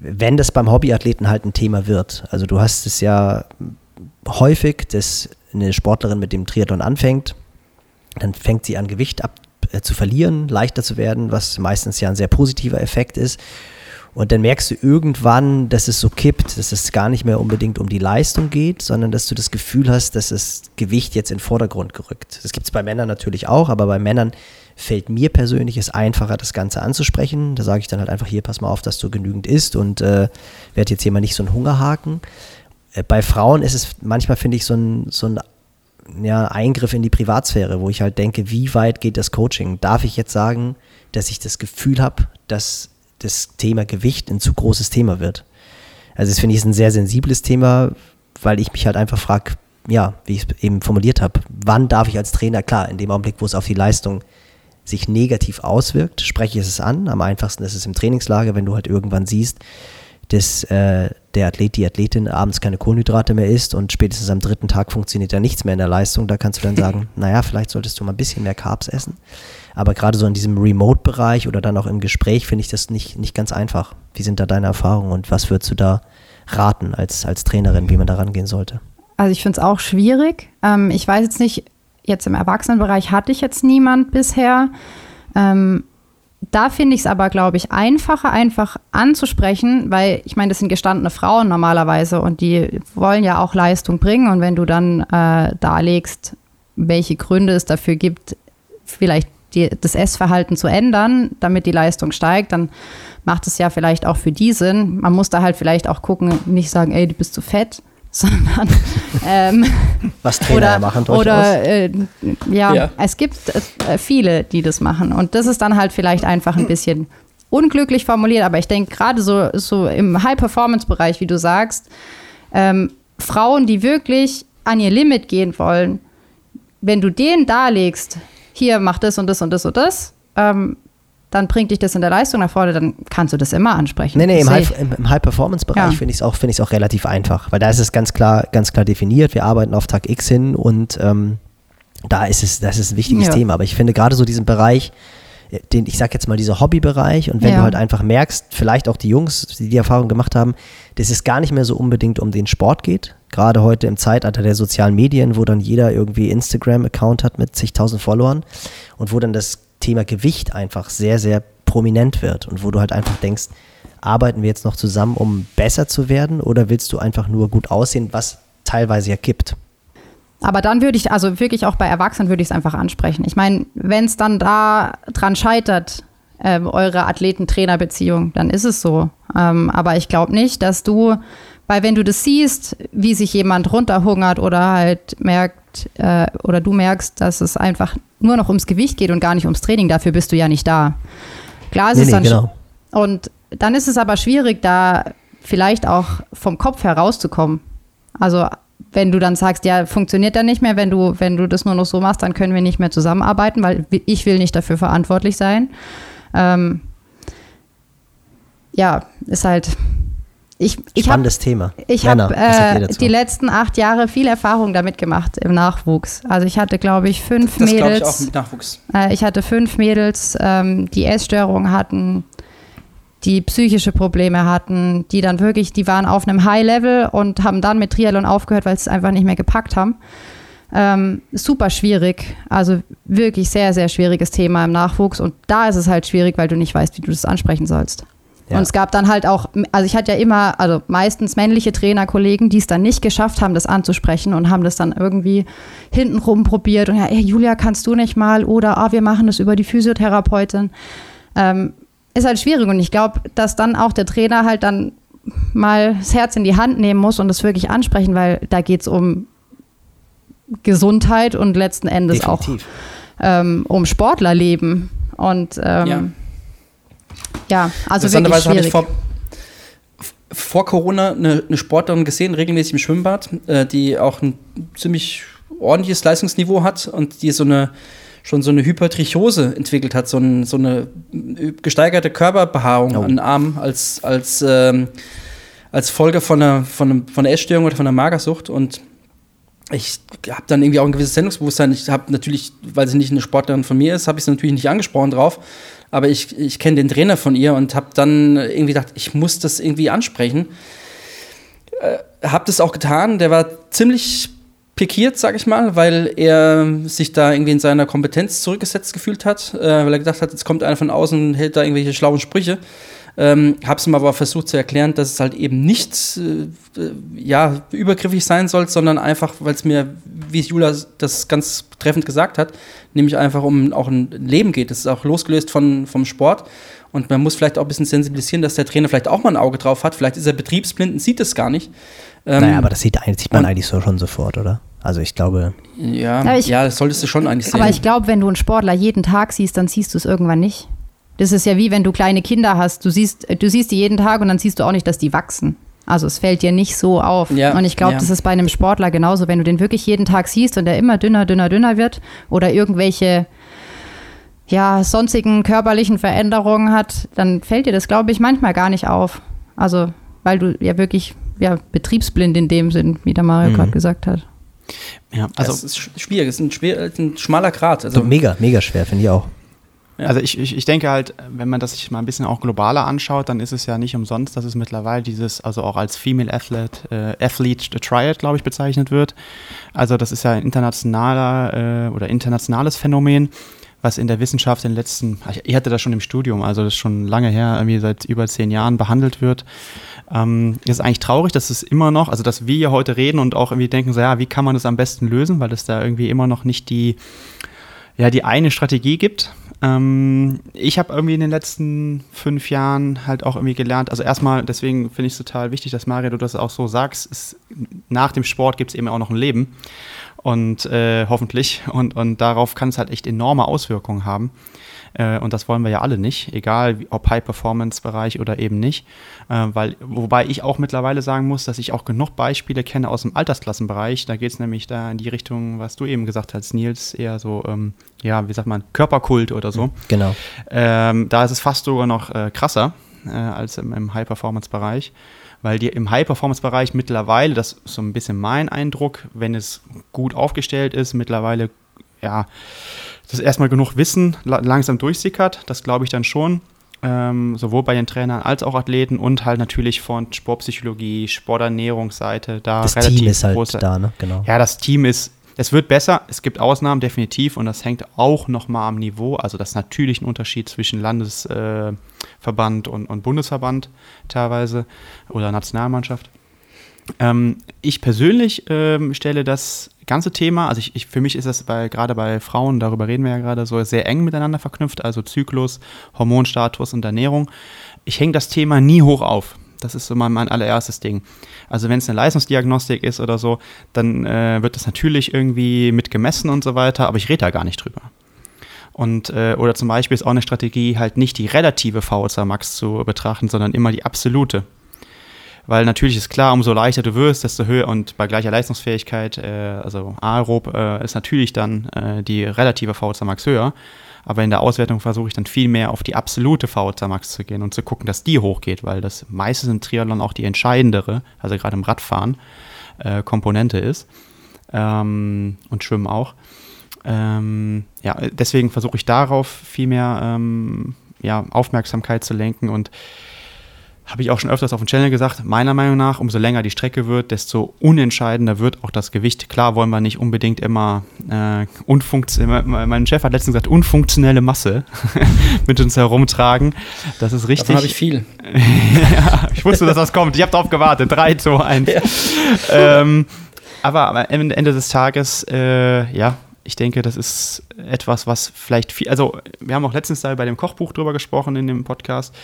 Wenn das beim Hobbyathleten halt ein Thema wird, also du hast es ja häufig, dass eine Sportlerin mit dem Triathlon anfängt, dann fängt sie an Gewicht ab, äh, zu verlieren, leichter zu werden, was meistens ja ein sehr positiver Effekt ist. Und dann merkst du irgendwann, dass es so kippt, dass es gar nicht mehr unbedingt um die Leistung geht, sondern dass du das Gefühl hast, dass das Gewicht jetzt in den Vordergrund gerückt. Das gibt es bei Männern natürlich auch, aber bei Männern fällt mir persönlich es einfacher, das Ganze anzusprechen. Da sage ich dann halt einfach hier, pass mal auf, dass du genügend isst und äh, werde jetzt hier mal nicht so ein Hungerhaken. Äh, bei Frauen ist es manchmal, finde ich, so ein, so ein ja, Eingriff in die Privatsphäre, wo ich halt denke, wie weit geht das Coaching? Darf ich jetzt sagen, dass ich das Gefühl habe, dass das Thema Gewicht ein zu großes Thema wird? Also das finde ich ist ein sehr sensibles Thema, weil ich mich halt einfach frage, ja, wie ich es eben formuliert habe, wann darf ich als Trainer, klar, in dem Augenblick, wo es auf die Leistung sich negativ auswirkt, spreche ich es an. Am einfachsten ist es im Trainingslager, wenn du halt irgendwann siehst, dass äh, der Athlet, die Athletin abends keine Kohlenhydrate mehr isst und spätestens am dritten Tag funktioniert ja nichts mehr in der Leistung. Da kannst du dann sagen, (laughs) naja, vielleicht solltest du mal ein bisschen mehr Carbs essen. Aber gerade so in diesem Remote-Bereich oder dann auch im Gespräch finde ich das nicht, nicht ganz einfach. Wie sind da deine Erfahrungen und was würdest du da raten als, als Trainerin, wie man da rangehen sollte? Also ich finde es auch schwierig. Ähm, ich weiß jetzt nicht, jetzt im Erwachsenenbereich hatte ich jetzt niemand bisher. Ähm, da finde ich es aber, glaube ich, einfacher, einfach anzusprechen, weil ich meine, das sind gestandene Frauen normalerweise und die wollen ja auch Leistung bringen. Und wenn du dann äh, darlegst, welche Gründe es dafür gibt, vielleicht die, das Essverhalten zu ändern, damit die Leistung steigt, dann macht es ja vielleicht auch für die Sinn. Man muss da halt vielleicht auch gucken, nicht sagen, ey, du bist zu fett, sondern (laughs) ähm, was Trainer oder, machen durchaus. oder äh, ja, ja, es gibt äh, viele, die das machen und das ist dann halt vielleicht einfach ein bisschen unglücklich formuliert, aber ich denke gerade so, so im High-Performance-Bereich, wie du sagst, ähm, Frauen, die wirklich an ihr Limit gehen wollen, wenn du denen darlegst, hier mach das und das und das und das, ähm, dann bringt dich das in der Leistung nach vorne, dann kannst du das immer ansprechen. Nee, nee, im, High, im, im High-Performance-Bereich ja. finde ich es auch, find auch relativ einfach, weil da ist es ganz klar, ganz klar definiert, wir arbeiten auf Tag X hin und ähm, da ist es, das ist ein wichtiges ja. Thema. Aber ich finde gerade so diesen Bereich, äh, den, ich sag jetzt mal, dieser Hobbybereich und wenn ja. du halt einfach merkst, vielleicht auch die Jungs, die die Erfahrung gemacht haben, dass es gar nicht mehr so unbedingt um den Sport geht, gerade heute im Zeitalter der sozialen Medien, wo dann jeder irgendwie Instagram-Account hat mit zigtausend Followern und wo dann das Thema Gewicht einfach sehr, sehr prominent wird und wo du halt einfach denkst, arbeiten wir jetzt noch zusammen, um besser zu werden oder willst du einfach nur gut aussehen, was teilweise ja gibt? Aber dann würde ich, also wirklich auch bei Erwachsenen würde ich es einfach ansprechen. Ich meine, wenn es dann da dran scheitert, äh, eure Athleten-Trainer-Beziehung, dann ist es so. Ähm, aber ich glaube nicht, dass du, weil wenn du das siehst, wie sich jemand runterhungert oder halt merkt, äh, oder du merkst, dass es einfach nur noch ums Gewicht geht und gar nicht ums Training, dafür bist du ja nicht da. Klar ist nee, es dann. Nee, genau. Und dann ist es aber schwierig, da vielleicht auch vom Kopf herauszukommen. Also wenn du dann sagst, ja, funktioniert dann nicht mehr, wenn du, wenn du das nur noch so machst, dann können wir nicht mehr zusammenarbeiten, weil ich will nicht dafür verantwortlich sein. Ähm, ja, ist halt, ich, ich Spannendes hab, Thema. Ich habe äh, die letzten acht Jahre viel Erfahrung damit gemacht im Nachwuchs. Also ich hatte, glaube ich, fünf das Mädels. Ich auch mit Nachwuchs. Äh, ich hatte fünf Mädels, ähm, die Essstörungen hatten, die psychische Probleme hatten, die dann wirklich, die waren auf einem High-Level und haben dann mit Triathlon aufgehört, weil sie es einfach nicht mehr gepackt haben. Ähm, super schwierig, also wirklich sehr, sehr schwieriges Thema im Nachwuchs und da ist es halt schwierig, weil du nicht weißt, wie du das ansprechen sollst. Ja. Und es gab dann halt auch, also ich hatte ja immer, also meistens männliche Trainerkollegen, die es dann nicht geschafft haben, das anzusprechen und haben das dann irgendwie hintenrum probiert und ja, ey, Julia, kannst du nicht mal oder ah, wir machen das über die Physiotherapeutin. Ähm, ist halt schwierig und ich glaube, dass dann auch der Trainer halt dann mal das Herz in die Hand nehmen muss und das wirklich ansprechen, weil da geht es um Gesundheit und letzten Endes Definitiv. auch ähm, um Sportlerleben. Und ähm, ja. Ja, also wirklich schwierig. habe ich vor, vor Corona eine, eine, Sportlerin gesehen, regelmäßig im Schwimmbad, äh, die auch ein ziemlich ordentliches Leistungsniveau hat und die so eine schon so eine Hypertrichose entwickelt hat, so, ein, so eine gesteigerte Körperbehaarung oh. an den Armen als, als, ähm, als Folge von einer, von, einer, von einer Essstörung oder von einer Magersucht. Und ich habe dann irgendwie auch ein gewisses Sendungsbewusstsein. Ich habe natürlich, weil sie nicht eine Sportlerin von mir ist, habe ich sie natürlich nicht angesprochen drauf aber ich, ich kenne den Trainer von ihr und habe dann irgendwie gedacht, ich muss das irgendwie ansprechen. Äh, habe das auch getan. Der war ziemlich pikiert, sag ich mal, weil er sich da irgendwie in seiner Kompetenz zurückgesetzt gefühlt hat, äh, weil er gedacht hat, jetzt kommt einer von außen und hält da irgendwelche schlauen Sprüche. Ähm, hab's ihm aber versucht zu erklären, dass es halt eben nicht äh, ja, übergriffig sein soll, sondern einfach, weil es mir, wie Jula das ganz treffend gesagt hat, nämlich einfach um auch ein Leben geht. Das ist auch losgelöst von, vom Sport. Und man muss vielleicht auch ein bisschen sensibilisieren, dass der Trainer vielleicht auch mal ein Auge drauf hat. Vielleicht ist er betriebsblind und sieht es gar nicht. Ähm, naja, aber das sieht, sieht man eigentlich so schon sofort, oder? Also ich glaube. Ja, ja, ich, ja das solltest du schon eigentlich sehen. Aber ich glaube, wenn du einen Sportler jeden Tag siehst, dann siehst du es irgendwann nicht. Das ist ja wie wenn du kleine Kinder hast. Du siehst, du siehst die jeden Tag und dann siehst du auch nicht, dass die wachsen. Also es fällt dir nicht so auf. Ja, und ich glaube, ja. das ist bei einem Sportler genauso. Wenn du den wirklich jeden Tag siehst und der immer dünner, dünner, dünner wird oder irgendwelche ja, sonstigen körperlichen Veränderungen hat, dann fällt dir das, glaube ich, manchmal gar nicht auf. Also, weil du ja wirklich ja, betriebsblind in dem Sinn, wie der Mario Mhm. gerade gesagt hat. Ja, Also, es ist sch- schwierig, es ist ein, schwer, ein schmaler Grat. Also, So mega, mega schwer, finde ich auch. Ja. Also ich, ich, ich denke halt, wenn man das sich mal ein bisschen auch globaler anschaut, dann ist es ja nicht umsonst, dass es mittlerweile dieses, also auch als Female Athlete, äh, Athlete Triad, glaube ich, bezeichnet wird. Also das ist ja ein internationaler äh, oder internationales Phänomen, was in der Wissenschaft in den letzten, ich hatte das schon im Studium, also das ist schon lange her, irgendwie seit über zehn Jahren behandelt wird. Ähm, ist eigentlich traurig, dass es immer noch, also dass wir hier heute reden und auch irgendwie denken, so ja, wie kann man das am besten lösen, weil es da irgendwie immer noch nicht die, ja, die eine Strategie gibt. Ähm, ich habe irgendwie in den letzten fünf Jahren halt auch irgendwie gelernt, also erstmal, deswegen finde ich es total wichtig, dass Mario, du das auch so sagst, ist, nach dem Sport gibt es eben auch noch ein Leben und äh, hoffentlich und, und darauf kann es halt echt enorme Auswirkungen haben. Äh, und das wollen wir ja alle nicht, egal ob High-Performance-Bereich oder eben nicht. Äh, weil, wobei ich auch mittlerweile sagen muss, dass ich auch genug Beispiele kenne aus dem Altersklassenbereich. Da geht es nämlich da in die Richtung, was du eben gesagt hast, Nils, eher so, ähm, ja, wie sagt man, Körperkult oder so. Genau. Ähm, da ist es fast sogar noch äh, krasser äh, als im, im High-Performance-Bereich, weil die im High-Performance-Bereich mittlerweile, das ist so ein bisschen mein Eindruck, wenn es gut aufgestellt ist, mittlerweile, ja, das erstmal genug Wissen la langsam durchsickert, das glaube ich dann schon. Ähm, sowohl bei den Trainern als auch Athleten und halt natürlich von Sportpsychologie, Sporternährungsseite, da Das relativ Team ist halt große, da, ne? Genau. ja, das Team ist, es wird besser, es gibt Ausnahmen definitiv und das hängt auch nochmal am Niveau. Also das ist natürlich ein Unterschied zwischen Landesverband äh, und, und Bundesverband teilweise oder Nationalmannschaft. Ähm, ich persönlich ähm, stelle das ganze Thema, also ich, ich, für mich ist das bei, gerade bei Frauen, darüber reden wir ja gerade, so sehr eng miteinander verknüpft, also Zyklus, Hormonstatus und Ernährung. Ich hänge das Thema nie hoch auf. Das ist so mein, mein allererstes Ding. Also wenn es eine Leistungsdiagnostik ist oder so, dann äh, wird das natürlich irgendwie mit gemessen und so weiter, aber ich rede da gar nicht drüber. Und, äh, oder zum Beispiel ist auch eine Strategie, halt nicht die relative VO2 Max zu betrachten, sondern immer die absolute. Weil natürlich ist klar, umso leichter du wirst, desto höher und bei gleicher Leistungsfähigkeit, äh, also aerob, äh, ist natürlich dann äh, die relative VO2 Max höher. Aber in der Auswertung versuche ich dann viel mehr auf die absolute VO2 Max zu gehen und zu gucken, dass die hochgeht, weil das meistens im Triathlon auch die entscheidendere, also gerade im Radfahren, äh, Komponente ist. Ähm, und Schwimmen auch. Ähm, ja, deswegen versuche ich darauf viel mehr ähm, ja, Aufmerksamkeit zu lenken und habe ich auch schon öfters auf dem Channel gesagt, meiner Meinung nach, umso länger die Strecke wird, desto unentscheidender wird auch das Gewicht. Klar wollen wir nicht unbedingt immer äh, unfunktionell, mein Chef hat letztens gesagt, unfunktionelle Masse (laughs) mit uns herumtragen. Das ist richtig. Davon habe ich viel. ja, (laughs) ich wusste, dass das kommt. Ich habe darauf gewartet. 3, 2, 1. Ähm, aber am Ende des Tages, äh, ja, ich denke, das ist etwas, was vielleicht viel, also wir haben auch letztens da bei dem Kochbuch drüber gesprochen in dem Podcast.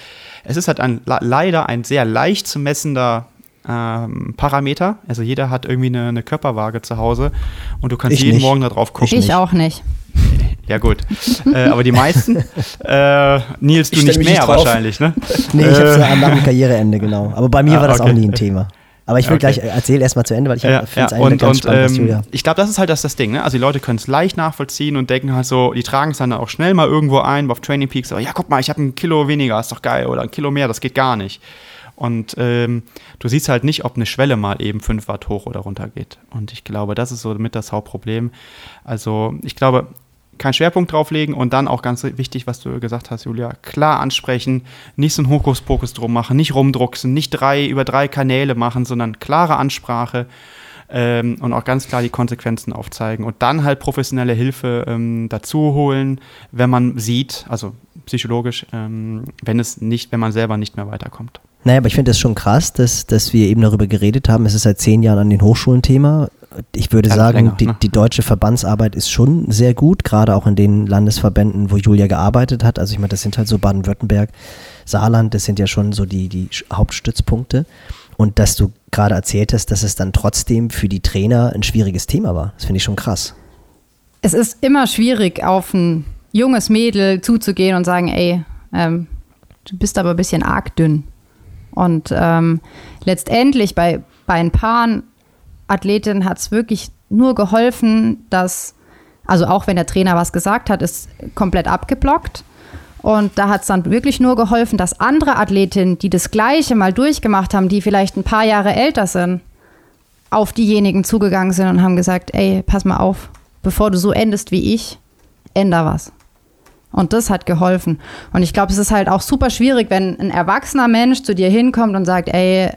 Es ist halt ein, leider ein sehr leicht zu messender ähm, Parameter. Also jeder hat irgendwie eine, eine, Körperwaage zu Hause und du kannst Ich jeden nicht. Morgen da drauf gucken. Ich auch nicht. (laughs) Ja gut, äh, aber die meisten, (laughs) äh, Nils, du nicht mehr nicht wahrscheinlich, ne? Nee, ich Äh. habe es nach dem Karriereende, genau. Aber bei mir Ah, war das okay. auch nie ein Thema. Aber ich will Okay. gleich, erzähl erst mal zu Ende, weil ich Ja, finde ja. es eigentlich Und, ganz und spannend, ähm, Julia. ich glaube, das ist halt das, das Ding. Ne? Also die Leute können es leicht nachvollziehen und denken halt so, die tragen es dann auch schnell mal irgendwo ein, auf Training Peaks, so, ja, guck mal, ich habe ein Kilo weniger, ist doch geil, oder ein Kilo mehr, das geht gar nicht. Und ähm, du siehst halt nicht, ob eine Schwelle mal eben 5 Watt hoch oder runter geht. Und ich glaube, das ist so mit das Hauptproblem. Also ich glaube, keinen Schwerpunkt drauflegen und dann auch ganz wichtig, was du gesagt hast, Julia, klar ansprechen, nicht so ein Hokuspokus drum machen, nicht rumdrucksen, nicht drei über drei Kanäle machen, sondern klare Ansprache ähm, und auch ganz klar die Konsequenzen aufzeigen und dann halt professionelle Hilfe ähm, dazu holen, wenn man sieht, also psychologisch, ähm, wenn es nicht, wenn man selber nicht mehr weiterkommt. Naja, aber ich finde es schon krass, dass, dass wir eben darüber geredet haben. Es ist seit zehn Jahren an den Hochschulen Thema. Ich würde sagen, länger, die, ne? die deutsche Verbandsarbeit ist schon sehr gut, gerade auch in den Landesverbänden, wo Julia gearbeitet hat. Also ich meine, das sind halt so Baden-Württemberg, Saarland, das sind ja schon so die, die Hauptstützpunkte. Und dass du gerade erzählt hast, dass es dann trotzdem für die Trainer ein schwieriges Thema war. Das finde ich schon krass. Es ist immer schwierig, auf ein junges Mädel zuzugehen und sagen, ey, ähm, du bist aber ein bisschen arg dünn. Und ähm, letztendlich bei, bei ein paar Athletinnen hat es wirklich nur geholfen, dass, also auch wenn der Trainer was gesagt hat, ist komplett abgeblockt. Und da hat es dann wirklich nur geholfen, dass andere Athletinnen, die das Gleiche mal durchgemacht haben, die vielleicht ein paar Jahre älter sind, auf diejenigen zugegangen sind und haben gesagt, ey, pass mal auf, bevor du so endest wie ich, änder was. Und das hat geholfen. Und ich glaube, es ist halt auch super schwierig, wenn ein erwachsener Mensch zu dir hinkommt und sagt, ey,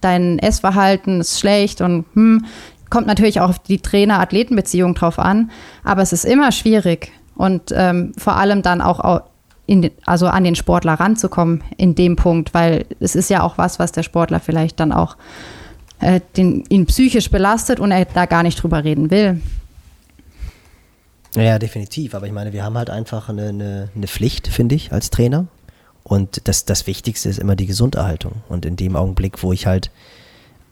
dein Essverhalten ist schlecht und hm, kommt natürlich auch auf die Trainer-Athleten-Beziehung drauf an. Aber es ist immer schwierig und ähm, vor allem dann auch den, also an den Sportler ranzukommen in dem Punkt, weil es ist ja auch was, was der Sportler vielleicht dann auch äh, den, ihn psychisch belastet und er da gar nicht drüber reden will. Ja, definitiv. Aber ich meine, wir haben halt einfach eine, eine, eine Pflicht, finde ich, als Trainer. Und das, das Wichtigste ist immer die Gesunderhaltung. Und in dem Augenblick, wo ich halt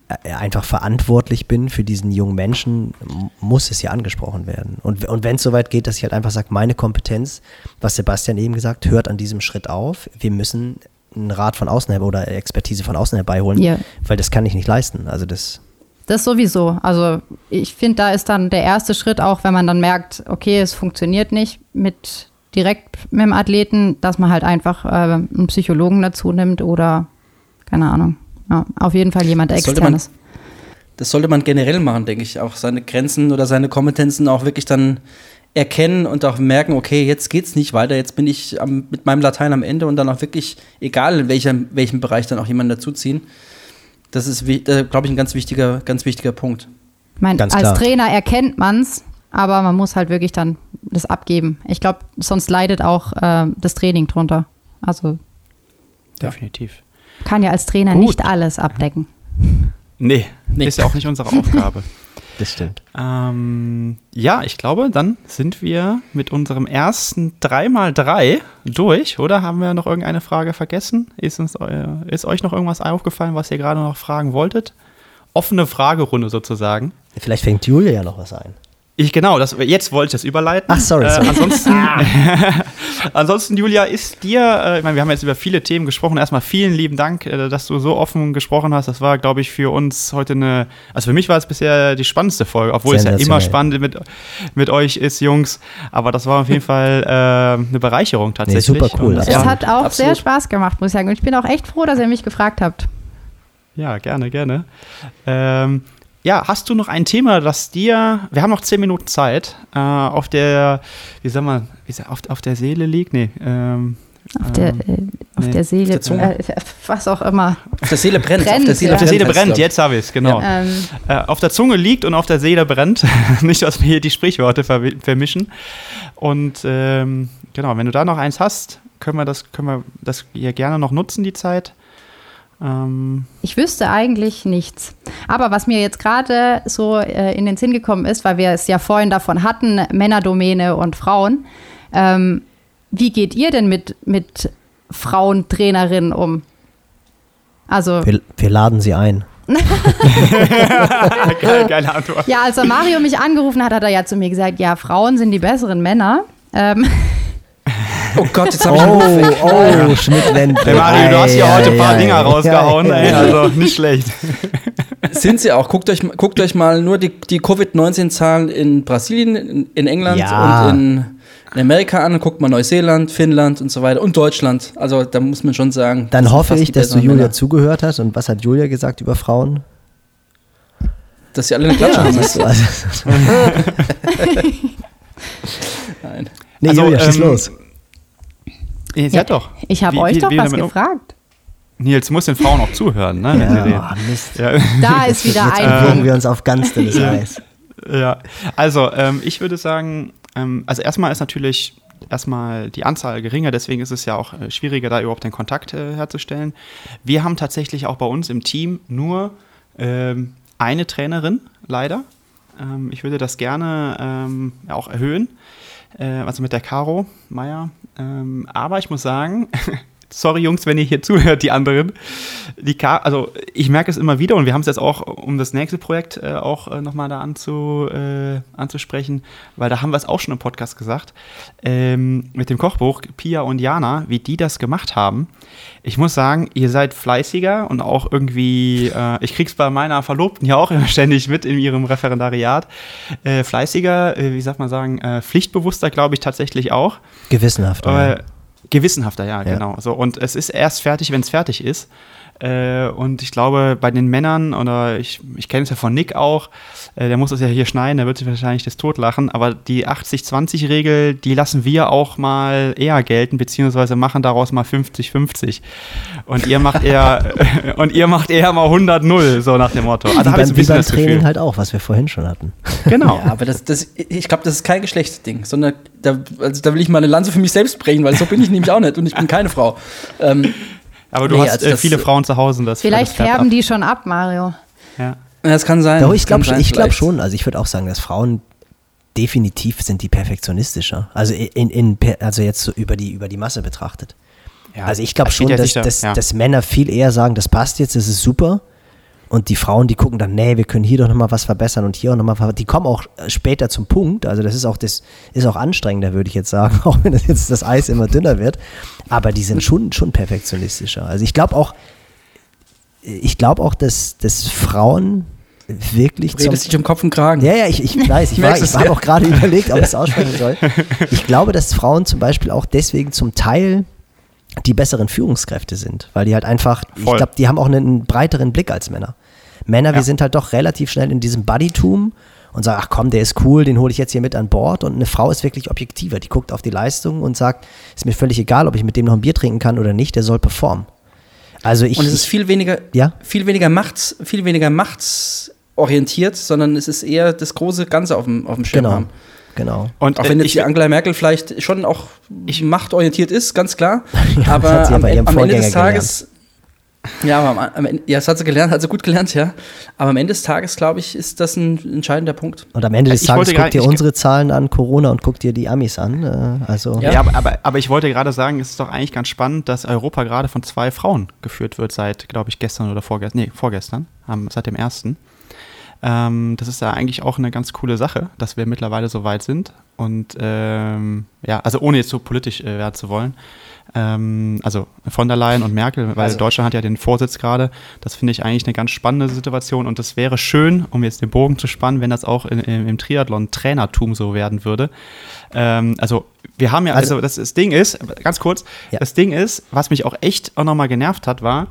äh, einfach verantwortlich bin für diesen jungen Menschen, muss es ja angesprochen werden. Und, und wenn es soweit geht, dass ich halt einfach sage, meine Kompetenz, was Sebastian eben gesagt, hört an diesem Schritt auf. Wir müssen einen Rat von außen her oder Expertise von außen herbeiholen, ja. weil das kann ich nicht leisten. Also das. Das sowieso. Also ich finde, da ist dann der erste Schritt auch, wenn man dann merkt, okay, es funktioniert nicht mit direkt mit dem Athleten, dass man halt einfach äh, einen Psychologen dazu nimmt oder keine Ahnung. Ja, auf jeden Fall jemand das externes. Sollte man, das sollte man generell machen, denke ich. Auch seine Grenzen oder seine Kompetenzen auch wirklich dann erkennen und auch merken, okay, jetzt geht's nicht weiter, jetzt bin ich am, mit meinem Latein am Ende und dann auch wirklich, egal in welchem, welchem Bereich, dann auch jemanden dazuziehen. Das ist, äh, glaube ich, ein ganz wichtiger, ganz wichtiger Punkt. Ich meine, als. Trainer erkennt man es, aber man muss halt wirklich dann das abgeben. Ich glaube, sonst leidet auch äh, das Training drunter. Also definitiv. Kann ja als Trainer Gut. nicht alles abdecken. Nee, nee, ist ja auch nicht unsere (laughs) Aufgabe. Das stimmt. Ähm, ja, ich glaube, dann sind wir mit unserem ersten 3x3 durch, oder? Haben wir noch irgendeine Frage vergessen? Ist, uns, äh, ist euch noch irgendwas aufgefallen, was ihr gerade noch fragen wolltet? Offene Fragerunde sozusagen. Vielleicht fängt Julia ja noch was ein. Ich genau, das, jetzt wollte ich das überleiten. Ach, sorry. sorry. Äh, ansonsten, (laughs) (laughs) ansonsten, Julia, ist dir, äh, ich meine, wir haben jetzt über viele Themen gesprochen. Erstmal vielen lieben Dank, äh, dass du so offen gesprochen hast. Das war, glaube ich, für uns heute eine, also für mich war es bisher die spannendste Folge, obwohl es ja immer spannend mit, mit euch ist, Jungs. Aber das war auf jeden Fall äh, eine Bereicherung tatsächlich. Nee, super cool. Es hat auch absolut. sehr Spaß gemacht, muss ich sagen. Und ich bin auch echt froh, dass ihr mich gefragt habt. Ja, gerne, gerne. Ähm, ja, hast du noch ein Thema, das dir, wir haben noch zehn Minuten Zeit, äh, auf der, wie sag mal, wie sag, auf, auf der Seele liegt? Nee, ähm, auf der, ähm, äh, auf nee. der Seele, auf der äh, was auch immer. Auf der Seele brennt. brennt auf der Seele, ja. auf der Seele brennt, jetzt habe ich es, genau. Ja. Ähm. Äh, auf der Zunge liegt und auf der Seele brennt. (laughs) Nicht, dass wir hier die Sprichworte ver vermischen. Und ähm, genau, wenn du da noch eins hast, können wir das, können wir das hier gerne noch nutzen, die Zeit. Ähm ich wüsste eigentlich nichts. Aber was mir jetzt gerade so äh, in den Sinn gekommen ist, weil wir es ja vorhin davon hatten, Männerdomäne und Frauen. Ähm, wie geht ihr denn mit, mit Frauentrainerinnen um? Also wir, wir laden sie ein. (laughs) Geil, geile Antwort. Ja, als Mario mich angerufen hat, hat er ja zu mir gesagt, ja, Frauen sind die besseren Männer. Ähm, Oh Gott, jetzt habe ich Oh, oh, oh Schmidt-Wendt. Hey Mario, du hast hier heute ein paar ja, Dinger rausgehauen, ey, also (laughs) nicht schlecht. Sind sie auch. Guckt euch, guckt euch mal nur die, die Covid-19-Zahlen in Brasilien, in, in England ja. und in, in, Amerika an. Guckt mal Neuseeland, Finnland und so weiter und Deutschland. Also da muss man schon sagen. Dann hoffe ich, dass du Julia Männer. zugehört hast. Und was hat Julia gesagt über Frauen? Dass sie alle eine Klatsche haben. (laughs) (laughs) Nein. Nee, also, Julia, schieß ähm, los. Ihr ja, doch. Ich habe euch wie, doch wie was gefragt. Nils muss den Frauen auch zuhören, ne? Ja, oh, Mist. Ja. Da ist wieder Jetzt ein. wir uns auf ganz dünnes Eis. Ja, also ähm, ich würde sagen, ähm, also erstmal ist natürlich erstmal die Anzahl geringer, deswegen ist es ja auch äh, schwieriger, da überhaupt den Kontakt äh, herzustellen. Wir haben tatsächlich auch bei uns im Team nur ähm, eine Trainerin, leider. Ähm, ich würde das gerne ähm, auch erhöhen, äh, also mit der Caro Meier. Ähm, aber ich muss sagen, (laughs) sorry Jungs, wenn ihr hier zuhört, die anderen. Die Ka also ich merke es immer wieder und wir haben es jetzt auch, um das nächste Projekt äh, auch äh, nochmal da anzu, äh, anzusprechen, weil da haben wir es auch schon im Podcast gesagt, ähm, mit dem Kochbuch Pia und Jana, wie die das gemacht haben. Ich muss sagen, ihr seid fleißiger und auch irgendwie, äh, ich krieg's bei meiner Verlobten ja auch (laughs) immer ständig mit in ihrem Referendariat, äh, fleißiger, äh, wie sagt man sagen, äh, pflichtbewusster, glaube ich tatsächlich auch. Gewissenhafter. Äh, ja. Gewissenhafter, ja, Ja. genau. So, und es ist erst fertig, wenn es fertig ist. Äh, und ich glaube, bei den Männern, oder ich, ich kenne es ja von Nick auch, äh, der muss es ja hier schneiden, der wird sich wahrscheinlich das totlachen, aber die 80-20-Regel, die lassen wir auch mal eher gelten, beziehungsweise machen daraus mal 50-50. Und ihr macht eher, (laughs) (laughs) und ihr macht eher mal 100-0, so nach dem Motto. Also wie beim, ein wie bisschen beim das Training Gefühl. halt auch, was wir vorhin schon hatten. (laughs) Genau. Ja, aber das, das, ich glaube, das ist kein Geschlechtsding, sondern da, also da will ich mal eine Lanze für mich selbst brechen, weil so bin ich nämlich auch nicht und ich bin keine Frau. Ähm, Aber du Nee, hast also äh, viele Frauen zu Hause. und Das, Vielleicht das färben ab. die schon ab, Mario. Ja. das kann sein. Doch, ich glaube ich glaub schon. Also ich würde auch sagen, dass Frauen definitiv sind die perfektionistischer. Also in, in also jetzt so über die über die Masse betrachtet. Ja, also ich glaube schon, ja dass, sicher, dass, ja. dass Männer viel eher sagen, das passt jetzt, das ist super. Und die Frauen, die gucken dann, nee, wir können hier doch nochmal was verbessern und hier auch nochmal verbessern. Die kommen auch äh, später zum Punkt. Also das ist auch, das ist auch anstrengender, würde ich jetzt sagen, (laughs) auch wenn das jetzt das Eis immer dünner wird. Aber die sind schon, schon perfektionistischer. Also ich glaube auch, ich glaube auch, dass, dass Frauen wirklich Du redest dich um Kopf und Kragen. ja, ja, ich, ich weiß. Ich, (laughs) war, ich habe auch gerade (laughs) überlegt, ob ich es aussprechen soll. Ich glaube, dass Frauen zum Beispiel auch deswegen zum Teil die besseren Führungskräfte sind, weil die halt einfach, ich Voll. glaube, die haben auch einen breiteren Blick als Männer. Männer, wir Ja. sind halt doch relativ schnell in diesem Buddytum und sagen, ach komm, der ist cool, den hole ich jetzt hier mit an Bord. Und eine Frau ist wirklich objektiver, die guckt auf die Leistung und sagt, ist mir völlig egal, ob ich mit dem noch ein Bier trinken kann oder nicht, der soll performen. Also ich, Und es ist ich viel weniger, Ja? viel weniger Machts, viel weniger machtsorientiert, sondern es ist eher das große Ganze auf dem, auf dem Schirm genau, haben. Genau. Und Auch äh, wenn jetzt ich, die Angela Merkel vielleicht schon auch machtorientiert ist, ganz klar. (laughs) aber hat sie ja am, am Ende des Tages. Ja, aber am, am Ende, ja, das hat sie gelernt, hat sie gut gelernt, ja. Aber am Ende des Tages, glaube ich, ist das ein entscheidender Punkt. Und am Ende des Ich Tages guckt ich- unsere Zahlen an Corona und guckt dir die Amis an. Äh, also Ja. Ja, aber, aber, aber ich wollte gerade sagen, es ist doch eigentlich ganz spannend, dass Europa gerade von zwei Frauen geführt wird, seit, glaube ich, gestern oder vorgestern. Nee, vorgestern, am- seit dem ersten. Ähm, das ist ja eigentlich auch eine ganz coole Sache, dass wir mittlerweile so weit sind. Und ähm, ja, also ohne jetzt so politisch äh, werden zu wollen. Ähm, also von der Leyen und Merkel, weil Also- Deutschland hat ja den Vorsitz gerade. Das finde ich eigentlich eine ganz spannende Situation. Und das wäre schön, um jetzt den Bogen zu spannen, wenn das auch in, im, im Triathlon-Trainertum so werden würde. Ähm, also wir haben ja, also, Also- das, das Ding ist, ganz kurz, Ja. das Ding ist, was mich auch echt auch nochmal genervt hat, war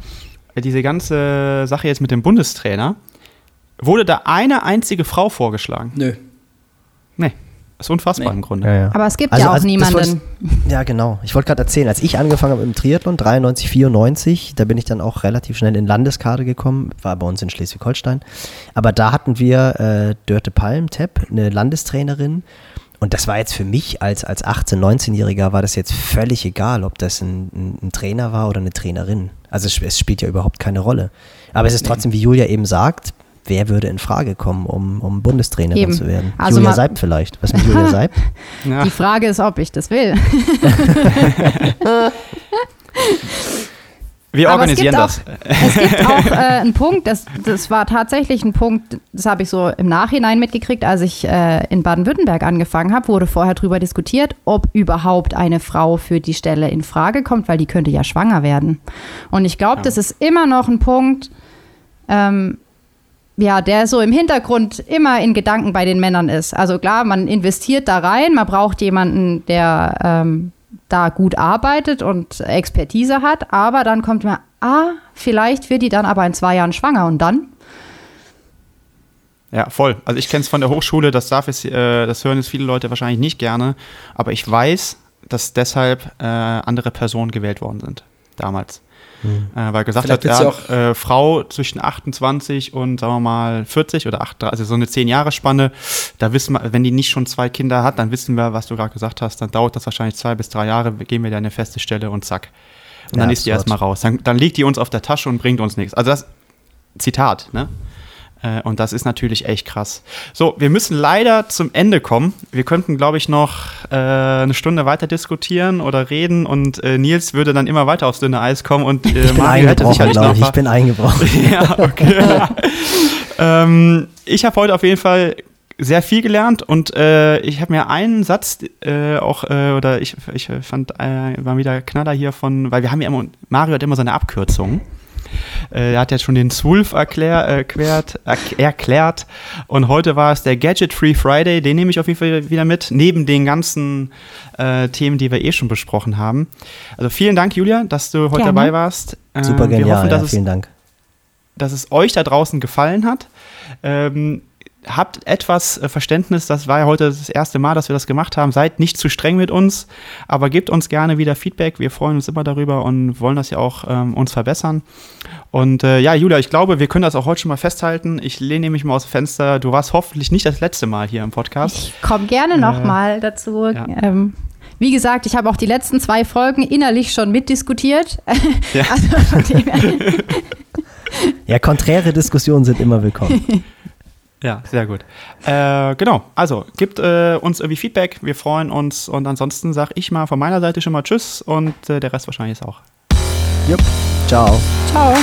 diese ganze Sache jetzt mit dem Bundestrainer. Wurde da eine einzige Frau vorgeschlagen? Nö. Nee. Das ist unfassbar Nee. im Grunde. Ja, ja. Aber es gibt Also- ja auch also niemanden. Ja, genau. Ich wollte gerade erzählen, als ich angefangen habe im Triathlon, 93, 94, da bin ich dann auch relativ schnell in Landeskader gekommen, war bei uns in Schleswig-Holstein. Aber da hatten wir äh, Dörte Palm-Tepp, eine Landestrainerin. Und das war jetzt für mich als, als 18-, 19-Jähriger war das jetzt völlig egal, ob das ein, ein, ein Trainer war oder eine Trainerin. Also es, es spielt ja überhaupt keine Rolle. Aber es ist trotzdem, wie Julia eben sagt, wer würde in Frage kommen, um, um Bundestrainerin Eben. zu werden? Also Julia Seib vielleicht. Was mit Julia Seib? (laughs) Ja. Die Frage ist, ob ich das will. (laughs) Wir Aber es organisieren gibt das. Es gibt auch äh, einen Punkt, das, das war tatsächlich ein Punkt, das habe ich so im Nachhinein mitgekriegt, als ich äh, in Baden-Württemberg angefangen habe, wurde vorher drüber diskutiert, ob überhaupt eine Frau für die Stelle in Frage kommt, weil die könnte ja schwanger werden. Und ich glaube, Ja. das ist immer noch ein Punkt, ähm, ja, der so im Hintergrund immer in Gedanken bei den Männern ist. Also klar, man investiert da rein, man braucht jemanden, der ähm, da gut arbeitet und Expertise hat, aber dann kommt mir, ah, vielleicht wird die dann aber in zwei Jahren schwanger und dann? Ja, voll. Also ich kenne es von der Hochschule, das darf es, äh, das hören jetzt viele Leute wahrscheinlich nicht gerne, aber ich weiß, dass deshalb äh, andere Personen gewählt worden sind damals. Äh, weil gesagt Vielleicht hat, ja äh, Frau zwischen 28 und sagen wir mal 40 oder 8, also so eine 10 Jahre Spanne, da wissen wir, wenn die nicht schon zwei Kinder hat, dann wissen wir, was du gerade gesagt hast, dann dauert das wahrscheinlich zwei bis drei Jahre, gehen wir da eine feste Stelle und zack. Und dann Ja, ist die erstmal raus. Dann, dann liegt die uns auf der Tasche und bringt uns nichts. Also das Zitat, ne? Äh, und das ist natürlich echt krass. So, wir müssen leider zum Ende kommen. Wir könnten, glaube ich, noch äh, eine Stunde weiter diskutieren oder reden und äh, Nils würde dann immer weiter aufs dünne Eis kommen und äh, ich Mario hätte sicherlich noch. Ich. ich bin eingebrochen. (laughs) ja, okay. (laughs) ähm, ich habe heute auf jeden Fall sehr viel gelernt und äh, ich habe mir einen Satz äh, auch, äh, oder ich, ich fand, äh, war wieder Knaller hier von, weil wir haben ja immer, Mario hat immer seine Abkürzung. Äh, er hat ja schon den Zwulf erklär, erklärt, erklärt und heute war es der Gadget Free Friday, den nehme ich auf jeden Fall wieder mit, neben den ganzen äh, Themen, die wir eh schon besprochen haben. Also vielen Dank, Julia, dass du heute gerne. dabei warst. Super genial, wir hoffen, dass ja, vielen es, Dank. Dass es euch da draußen gefallen hat. Ähm, habt etwas äh, Verständnis, das war ja heute das erste Mal, dass wir das gemacht haben. Seid nicht zu streng mit uns, aber gebt uns gerne wieder Feedback. Wir freuen uns immer darüber und wollen das ja auch ähm, uns verbessern. Und äh, ja, Julia, ich glaube, wir können das auch heute schon mal festhalten. Ich lehne nämlich mal aus dem Fenster. Du warst hoffentlich nicht das letzte Mal hier im Podcast. Ich komme gerne nochmal äh, dazu. Ja. Ähm, wie gesagt, ich habe auch die letzten zwei Folgen innerlich schon mitdiskutiert. (laughs) Ja, also, ja konträre Diskussionen sind immer willkommen. (laughs) Ja, sehr gut. Äh, genau, also gebt äh, uns irgendwie Feedback, wir freuen uns und ansonsten sage ich mal von meiner Seite schon mal Tschüss und äh, der Rest wahrscheinlich auch. Jupp, ciao. Ciao.